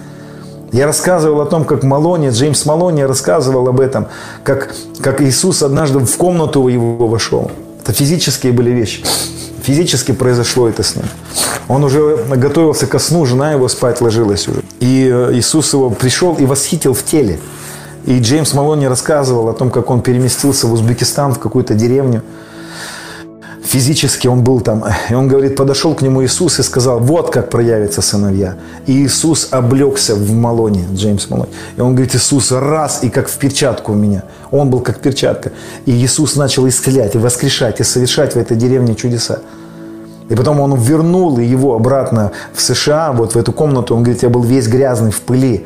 Я рассказывал о том, как Малони, Джеймс Малони рассказывал об этом, как, как Иисус однажды в комнату его вошел. Это физические были вещи. Физически произошло это с ним. Он уже готовился ко сну, жена его спать ложилась уже. И э, Иисус его пришел и восхитил в теле. И Джеймс Малони рассказывал о том, как он переместился в Узбекистан, в какую-то деревню физически он был там. И он говорит, подошел к нему Иисус и сказал, вот как проявятся сыновья. И Иисус облегся в Малоне, Джеймс Малоне. И он говорит, Иисус раз и как в перчатку у меня. Он был как перчатка. И Иисус начал исцелять и воскрешать, и совершать в этой деревне чудеса. И потом он вернул его обратно в США, вот в эту комнату. Он говорит, я был весь грязный в пыли.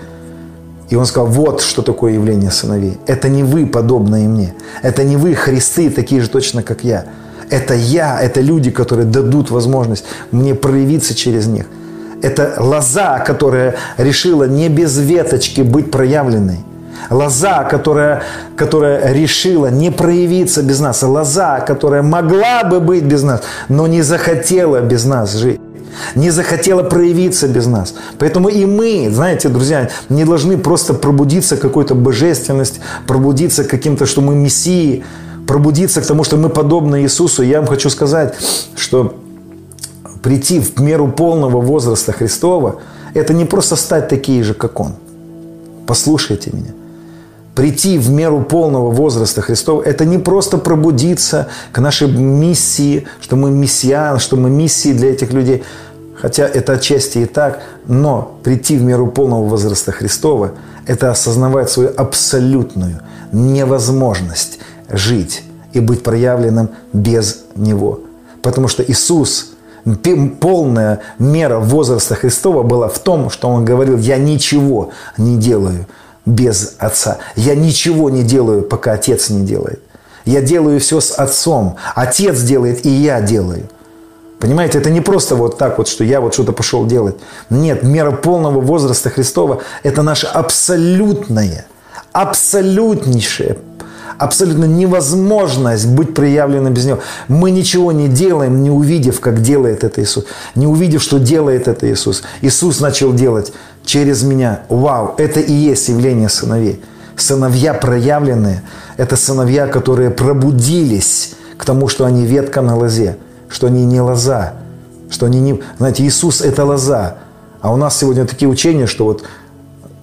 И он сказал, вот что такое явление сыновей. Это не вы, подобные мне. Это не вы, Христы, такие же точно, как я. Это я, это люди, которые дадут возможность мне проявиться через них. Это лоза, которая решила не без веточки быть проявленной. Лоза, которая, которая решила не проявиться без нас. Лоза, которая могла бы быть без нас, но не захотела без нас жить не захотела проявиться без нас. Поэтому и мы, знаете, друзья, не должны просто пробудиться какой-то божественность, пробудиться каким-то, что мы мессии, пробудиться к тому, что мы подобны Иисусу, я вам хочу сказать, что прийти в меру полного возраста Христова, это не просто стать такие же, как Он. Послушайте меня. Прийти в меру полного возраста Христова, это не просто пробудиться к нашей миссии, что мы мессиан, что мы миссии для этих людей. Хотя это отчасти и так, но прийти в меру полного возраста Христова – это осознавать свою абсолютную невозможность жить и быть проявленным без Него. Потому что Иисус, полная мера возраста Христова была в том, что Он говорил, я ничего не делаю без Отца. Я ничего не делаю, пока Отец не делает. Я делаю все с Отцом. Отец делает, и я делаю. Понимаете, это не просто вот так вот, что я вот что-то пошел делать. Нет, мера полного возраста Христова – это наша абсолютная, абсолютнейшая абсолютно невозможность быть проявленным без Него. Мы ничего не делаем, не увидев, как делает это Иисус. Не увидев, что делает это Иисус. Иисус начал делать через меня. Вау, это и есть явление сыновей. Сыновья проявленные – это сыновья, которые пробудились к тому, что они ветка на лозе, что они не лоза, что они не... Знаете, Иисус – это лоза. А у нас сегодня такие учения, что вот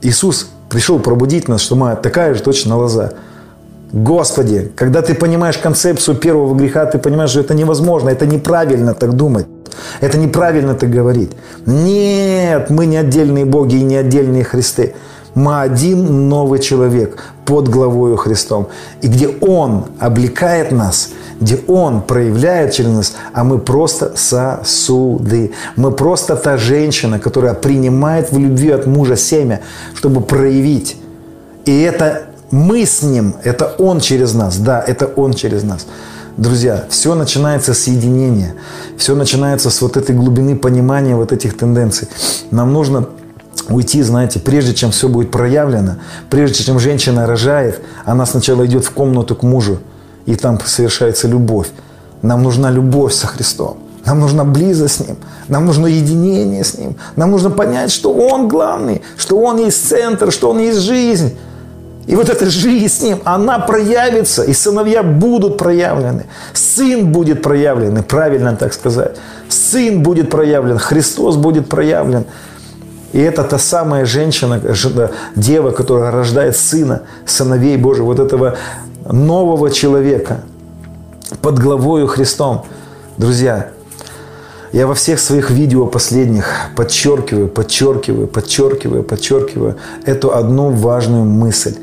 Иисус пришел пробудить нас, что мы такая же точно лоза. Господи, когда ты понимаешь концепцию первого греха, ты понимаешь, что это невозможно, это неправильно так думать. Это неправильно так говорить. Нет, мы не отдельные боги и не отдельные Христы. Мы один новый человек под главою Христом. И где Он облекает нас, где Он проявляет через нас, а мы просто сосуды. Мы просто та женщина, которая принимает в любви от мужа семя, чтобы проявить. И это мы с Ним, это Он через нас. Да, это Он через нас. Друзья, все начинается с единения, все начинается с вот этой глубины понимания вот этих тенденций. Нам нужно уйти, знаете, прежде чем все будет проявлено, прежде чем женщина рожает, она сначала идет в комнату к мужу, и там совершается любовь. Нам нужна любовь со Христом. Нам нужна близость с Ним. Нам нужно единение с Ним. Нам нужно понять, что Он главный, что Он есть центр, что Он есть жизнь. И вот эта жизнь с Ним, она проявится, и сыновья будут проявлены. Сын будет проявлен, правильно так сказать. Сын будет проявлен, Христос будет проявлен. И это та самая женщина, дева, которая рождает сына, сыновей Божьих, вот этого нового человека под главою Христом. Друзья, я во всех своих видео последних подчеркиваю, подчеркиваю, подчеркиваю, подчеркиваю эту одну важную мысль.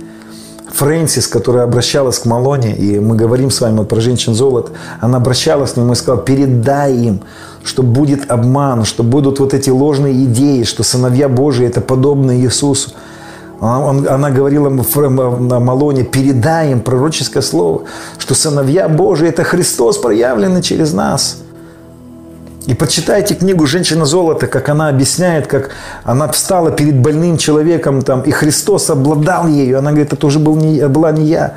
Фрэнсис, которая обращалась к Малоне, и мы говорим с вами вот про женщин золота, она обращалась к нему и сказала, передай им, что будет обман, что будут вот эти ложные идеи, что сыновья Божии это подобно Иисусу. Она, она говорила на Малоне, передай им пророческое слово, что сыновья Божии это Христос проявленный через нас – и почитайте книгу «Женщина золота», как она объясняет, как она встала перед больным человеком, там, и Христос обладал ею. Она говорит, это уже был не, была не я.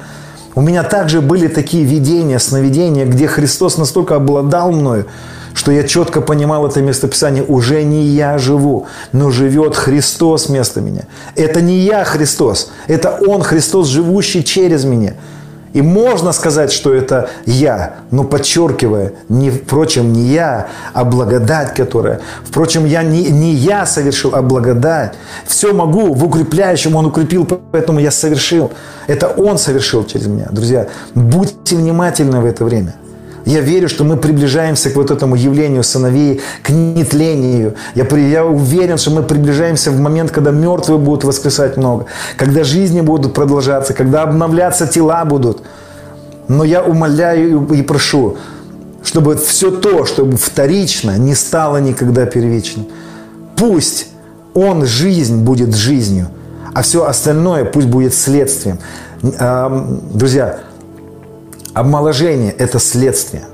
У меня также были такие видения, сновидения, где Христос настолько обладал мною, что я четко понимал это местописание. Уже не я живу, но живет Христос вместо меня. Это не я Христос, это Он Христос, живущий через меня. И можно сказать, что это я, но подчеркивая, не, впрочем, не я, а благодать, которая. Впрочем, я не, не я совершил, а благодать. Все могу в укрепляющем, Он укрепил, поэтому я совершил. Это Он совершил через меня. Друзья, будьте внимательны в это время – я верю, что мы приближаемся к вот этому явлению сыновей, к нетлению. Я, я уверен, что мы приближаемся в момент, когда мертвые будут воскресать много, когда жизни будут продолжаться, когда обновляться тела будут. Но я умоляю и прошу, чтобы все то, чтобы вторично, не стало никогда первичным. Пусть он жизнь будет жизнью, а все остальное пусть будет следствием. Друзья, Омоложение – это следствие.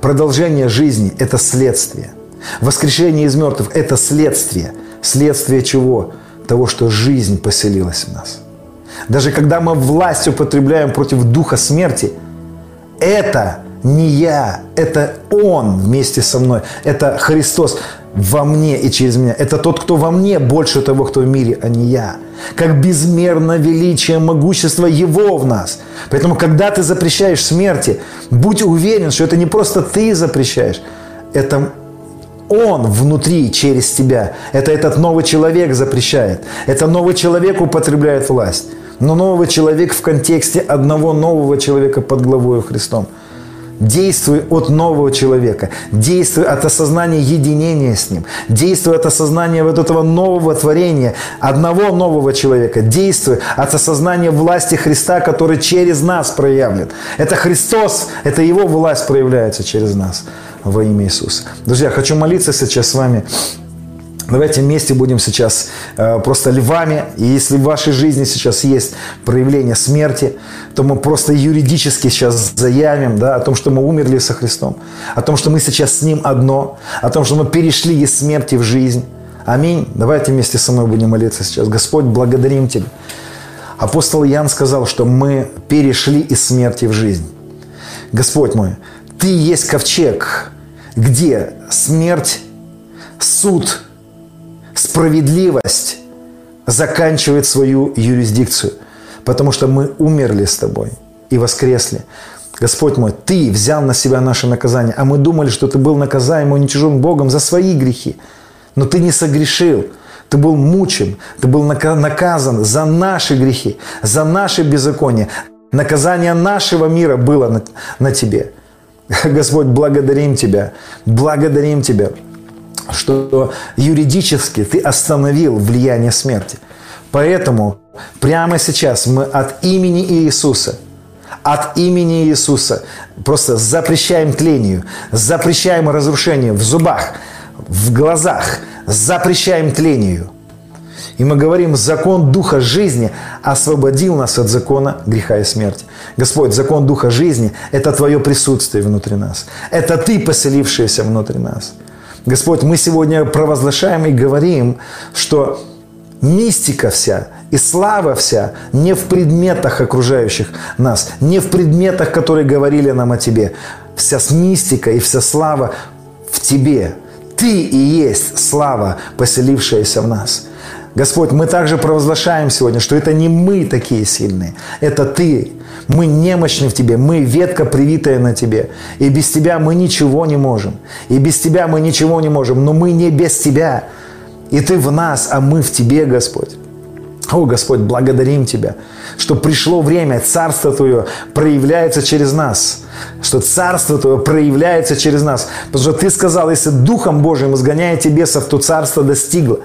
Продолжение жизни – это следствие. Воскрешение из мертвых – это следствие. Следствие чего? Того, что жизнь поселилась в нас. Даже когда мы власть употребляем против духа смерти, это не я, это Он вместе со мной. Это Христос во мне и через меня. Это тот, кто во мне, больше того, кто в мире, а не я. Как безмерно величие, могущество Его в нас. Поэтому, когда ты запрещаешь смерти, будь уверен, что это не просто ты запрещаешь, это он внутри, через тебя. Это этот новый человек запрещает. Это новый человек употребляет власть. Но новый человек в контексте одного нового человека под главой Христом – Действуй от нового человека. Действуй от осознания единения с Ним. Действуй от осознания вот этого нового творения, одного нового человека. Действуй от осознания власти Христа, который через нас проявлен. Это Христос, это Его власть проявляется через нас во имя Иисуса. Друзья, хочу молиться сейчас с вами Давайте вместе будем сейчас э, просто львами. И если в вашей жизни сейчас есть проявление смерти, то мы просто юридически сейчас заявим да, о том, что мы умерли со Христом, о том, что мы сейчас с Ним одно, о том, что мы перешли из смерти в жизнь. Аминь. Давайте вместе со мной будем молиться сейчас. Господь, благодарим Тебя. Апостол Ян сказал, что мы перешли из смерти в жизнь. Господь мой, Ты есть ковчег, где смерть, суд – справедливость заканчивает свою юрисдикцию, потому что мы умерли с тобой и воскресли. Господь мой, Ты взял на себя наше наказание, а мы думали, что Ты был наказаем уничижен Богом за свои грехи. Но Ты не согрешил. Ты был мучен, ты был наказан за наши грехи, за наши беззакония. Наказание нашего мира было на, на тебе. Господь, благодарим Тебя, благодарим Тебя что юридически ты остановил влияние смерти. Поэтому прямо сейчас мы от имени Иисуса – от имени Иисуса просто запрещаем тлению, запрещаем разрушению в зубах, в глазах, запрещаем тлению. И мы говорим, закон Духа жизни освободил нас от закона греха и смерти. Господь, закон Духа жизни – это Твое присутствие внутри нас. Это Ты, поселившийся внутри нас. Господь, мы сегодня провозглашаем и говорим, что мистика вся и слава вся не в предметах окружающих нас, не в предметах, которые говорили нам о Тебе. Вся мистика и вся слава в Тебе. Ты и есть слава, поселившаяся в нас. Господь, мы также провозглашаем сегодня, что это не мы такие сильные, это Ты. Мы немощны в Тебе, мы ветка, привитая на Тебе. И без Тебя мы ничего не можем. И без Тебя мы ничего не можем, но мы не без Тебя. И Ты в нас, а мы в Тебе, Господь. О, Господь, благодарим Тебя, что пришло время, Царство Твое проявляется через нас, что Царство Твое проявляется через нас. Потому что Ты сказал, если Духом Божьим изгоняете бесов, то Царство достигло.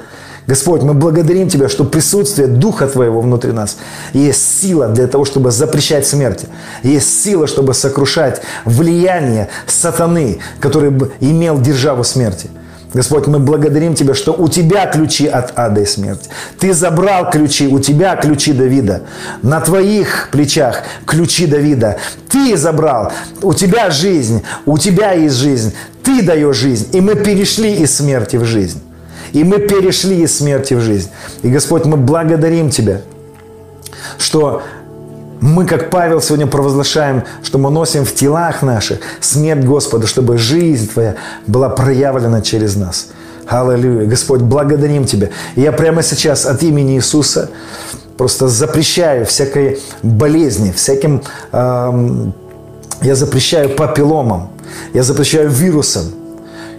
Господь, мы благодарим Тебя, что присутствие Духа Твоего внутри нас есть сила для того, чтобы запрещать смерти. Есть сила, чтобы сокрушать влияние сатаны, который имел державу смерти. Господь, мы благодарим Тебя, что у Тебя ключи от ада и смерти. Ты забрал ключи, у Тебя ключи Давида. На Твоих плечах ключи Давида. Ты забрал, у Тебя жизнь, у Тебя есть жизнь. Ты даешь жизнь. И мы перешли из смерти в жизнь. И мы перешли из смерти в жизнь. И, Господь, мы благодарим Тебя, что мы, как Павел, сегодня провозглашаем, что мы носим в телах наших смерть Господа, чтобы жизнь Твоя была проявлена через нас. Аллилуйя. Господь, благодарим Тебя. И я прямо сейчас от имени Иисуса просто запрещаю всякой болезни, всяким... Эм, я запрещаю папилломам, я запрещаю вирусам,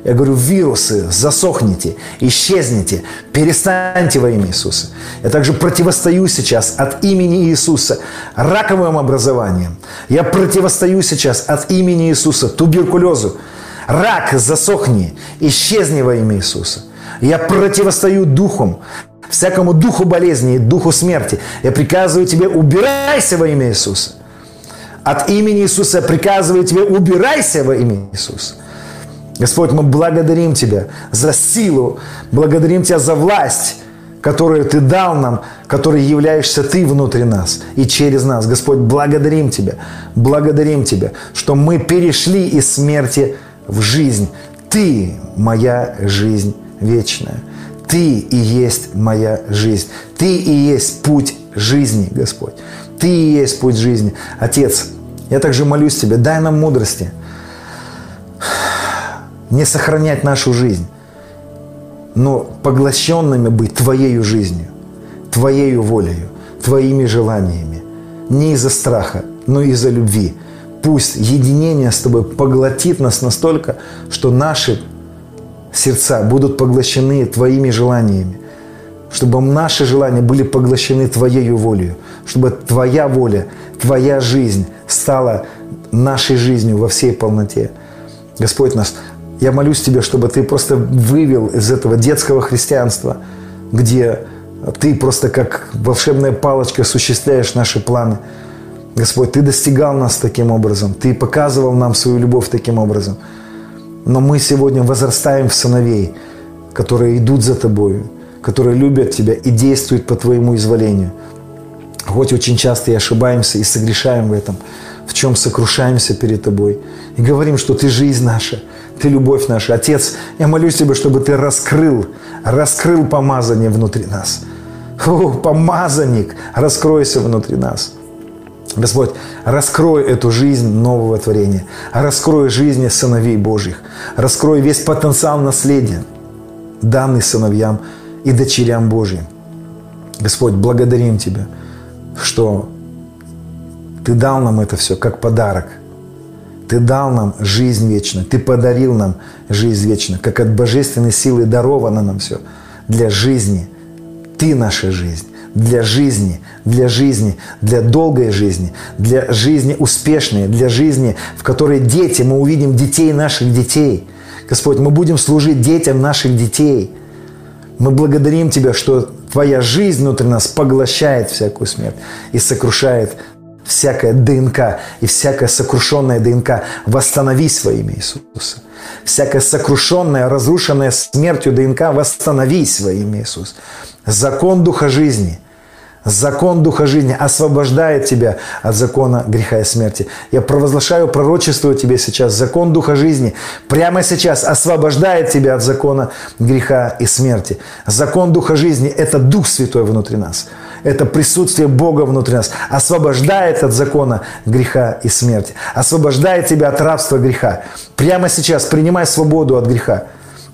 я говорю, вирусы, засохните, исчезните, перестаньте во имя Иисуса. Я также противостою сейчас от имени Иисуса раковым образованием. Я противостою сейчас от имени Иисуса туберкулезу. Рак, засохни, исчезни во имя Иисуса. Я противостою духом, всякому духу болезни, духу смерти. Я приказываю тебе, убирайся во имя Иисуса. От имени Иисуса я приказываю тебе, убирайся во имя Иисуса. Господь, мы благодарим Тебя за силу, благодарим Тебя за власть, которую Ты дал нам, которой являешься Ты внутри нас и через нас. Господь, благодарим Тебя, благодарим Тебя, что мы перешли из смерти в жизнь. Ты моя жизнь вечная. Ты и есть моя жизнь. Ты и есть путь жизни, Господь. Ты и есть путь жизни. Отец, я также молюсь Тебе, дай нам мудрости – не сохранять нашу жизнь, но поглощенными быть Твоею жизнью, Твоею волею, Твоими желаниями. Не из-за страха, но из-за любви. Пусть единение с Тобой поглотит нас настолько, что наши сердца будут поглощены Твоими желаниями, чтобы наши желания были поглощены Твоею волею, чтобы Твоя воля, Твоя жизнь стала нашей жизнью во всей полноте. Господь нас я молюсь Тебе, чтобы Ты просто вывел из этого детского христианства, где Ты просто как волшебная палочка осуществляешь наши планы. Господь, Ты достигал нас таким образом, Ты показывал нам свою любовь таким образом. Но мы сегодня возрастаем в сыновей, которые идут за Тобою, которые любят Тебя и действуют по Твоему изволению. Хоть очень часто и ошибаемся и согрешаем в этом, в чем сокрушаемся перед Тобой. И говорим, что Ты жизнь наша – ты любовь наша. Отец, я молюсь Тебе, чтобы Ты раскрыл, раскрыл помазание внутри нас. О, помазанник, раскройся внутри нас. Господь, раскрой эту жизнь нового творения. Раскрой жизни сыновей Божьих. Раскрой весь потенциал наследия, данный сыновьям и дочерям Божьим. Господь, благодарим Тебя, что Ты дал нам это все как подарок – ты дал нам жизнь вечную. Ты подарил нам жизнь вечную. Как от божественной силы даровано нам все. Для жизни. Ты наша жизнь. Для жизни, для жизни, для долгой жизни, для жизни успешной, для жизни, в которой дети, мы увидим детей наших детей. Господь, мы будем служить детям наших детей. Мы благодарим Тебя, что Твоя жизнь внутри нас поглощает всякую смерть и сокрушает всякая ДНК и всякая сокрушенная ДНК. Восстановись во имя Иисуса. Всякая сокрушенная, разрушенная смертью ДНК, восстановись во имя Иисуса. Закон Духа жизни – Закон Духа жизни освобождает тебя от закона греха и смерти. Я провозглашаю, пророчествую тебе сейчас. Закон Духа жизни прямо сейчас освобождает тебя от закона греха и смерти. Закон Духа жизни – это Дух Святой внутри нас. Это присутствие Бога внутри нас. Освобождает от закона греха и смерти. Освобождает тебя от рабства греха. Прямо сейчас принимай свободу от греха.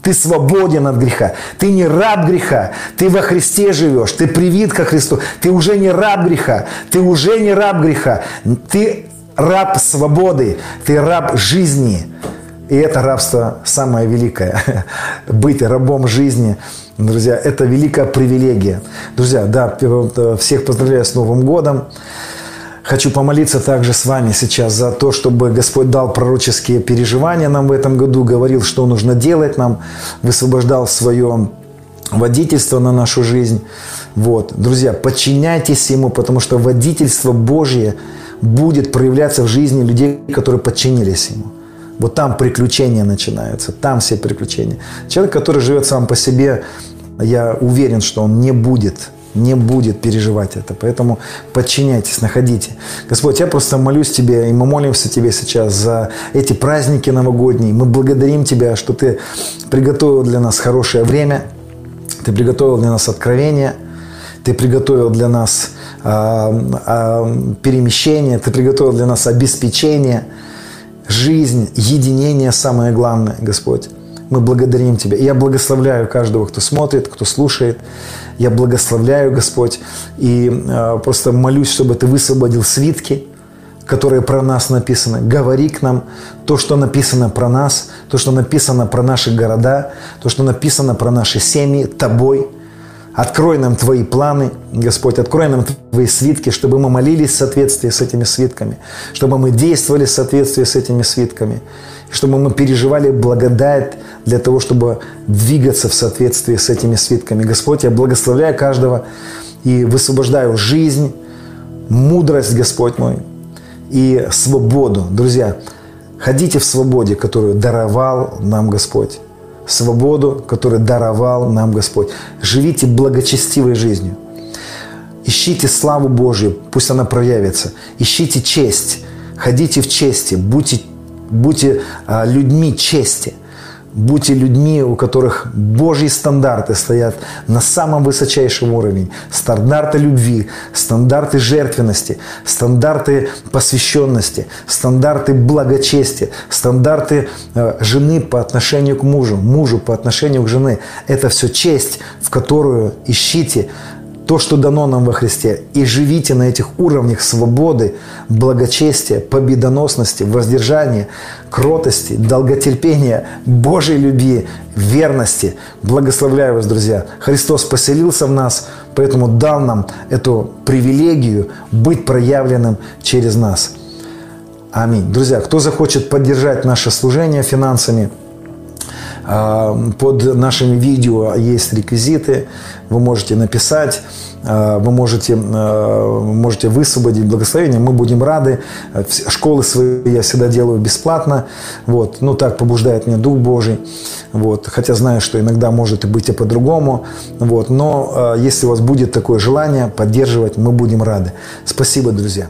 Ты свободен от греха. Ты не раб греха. Ты во Христе живешь. Ты привит ко Христу. Ты уже не раб греха. Ты уже не раб греха. Ты раб свободы. Ты раб жизни. И это рабство самое великое. Быть рабом жизни, друзья, это великая привилегия. Друзья, да, всех поздравляю с Новым годом. Хочу помолиться также с вами сейчас за то, чтобы Господь дал пророческие переживания нам в этом году, говорил, что нужно делать нам, высвобождал свое водительство на нашу жизнь. Вот. Друзья, подчиняйтесь Ему, потому что водительство Божье будет проявляться в жизни людей, которые подчинились Ему. Вот там приключения начинаются, там все приключения. Человек, который живет сам по себе, я уверен, что он не будет не будет переживать это. Поэтому подчиняйтесь, находите. Господь, я просто молюсь Тебе, и мы молимся Тебе сейчас за эти праздники новогодние. Мы благодарим Тебя, что Ты приготовил для нас хорошее время, Ты приготовил для нас откровение, Ты приготовил для нас а, а, перемещение, Ты приготовил для нас обеспечение, жизнь, единение самое главное, Господь. Мы благодарим Тебя. Я благословляю каждого, кто смотрит, кто слушает. Я благословляю, Господь, и э, просто молюсь, чтобы Ты высвободил свитки, которые про нас написаны. Говори к нам то, что написано про нас, то, что написано про наши города, то, что написано про наши семьи Тобой. Открой нам Твои планы, Господь, открой нам Твои свитки, чтобы мы молились в соответствии с этими свитками, чтобы мы действовали в соответствии с этими свитками, чтобы мы переживали благодать для того, чтобы двигаться в соответствии с этими свитками. Господь, я благословляю каждого и высвобождаю жизнь, мудрость, Господь мой, и свободу. Друзья, ходите в свободе, которую даровал нам Господь. Свободу, которую даровал нам Господь. Живите благочестивой жизнью. Ищите славу Божью, пусть она проявится. Ищите честь, ходите в чести, будьте, будьте а, людьми чести – Будьте людьми, у которых Божьи стандарты стоят на самом высочайшем уровне. Стандарты любви, стандарты жертвенности, стандарты посвященности, стандарты благочестия, стандарты э, жены по отношению к мужу, мужу по отношению к жене. Это все честь, в которую ищите то, что дано нам во Христе, и живите на этих уровнях свободы, благочестия, победоносности, воздержания, кротости, долготерпения, Божьей любви, верности. Благословляю вас, друзья. Христос поселился в нас, поэтому дал нам эту привилегию быть проявленным через нас. Аминь. Друзья, кто захочет поддержать наше служение финансами – под нашими видео есть реквизиты, вы можете написать, а, вы можете, а, можете высвободить благословение, мы будем рады. Школы свои я всегда делаю бесплатно, вот, ну так побуждает меня Дух Божий, вот, хотя знаю, что иногда может и быть и по-другому, вот, но если у вас будет такое желание поддерживать, мы будем рады. Спасибо, друзья.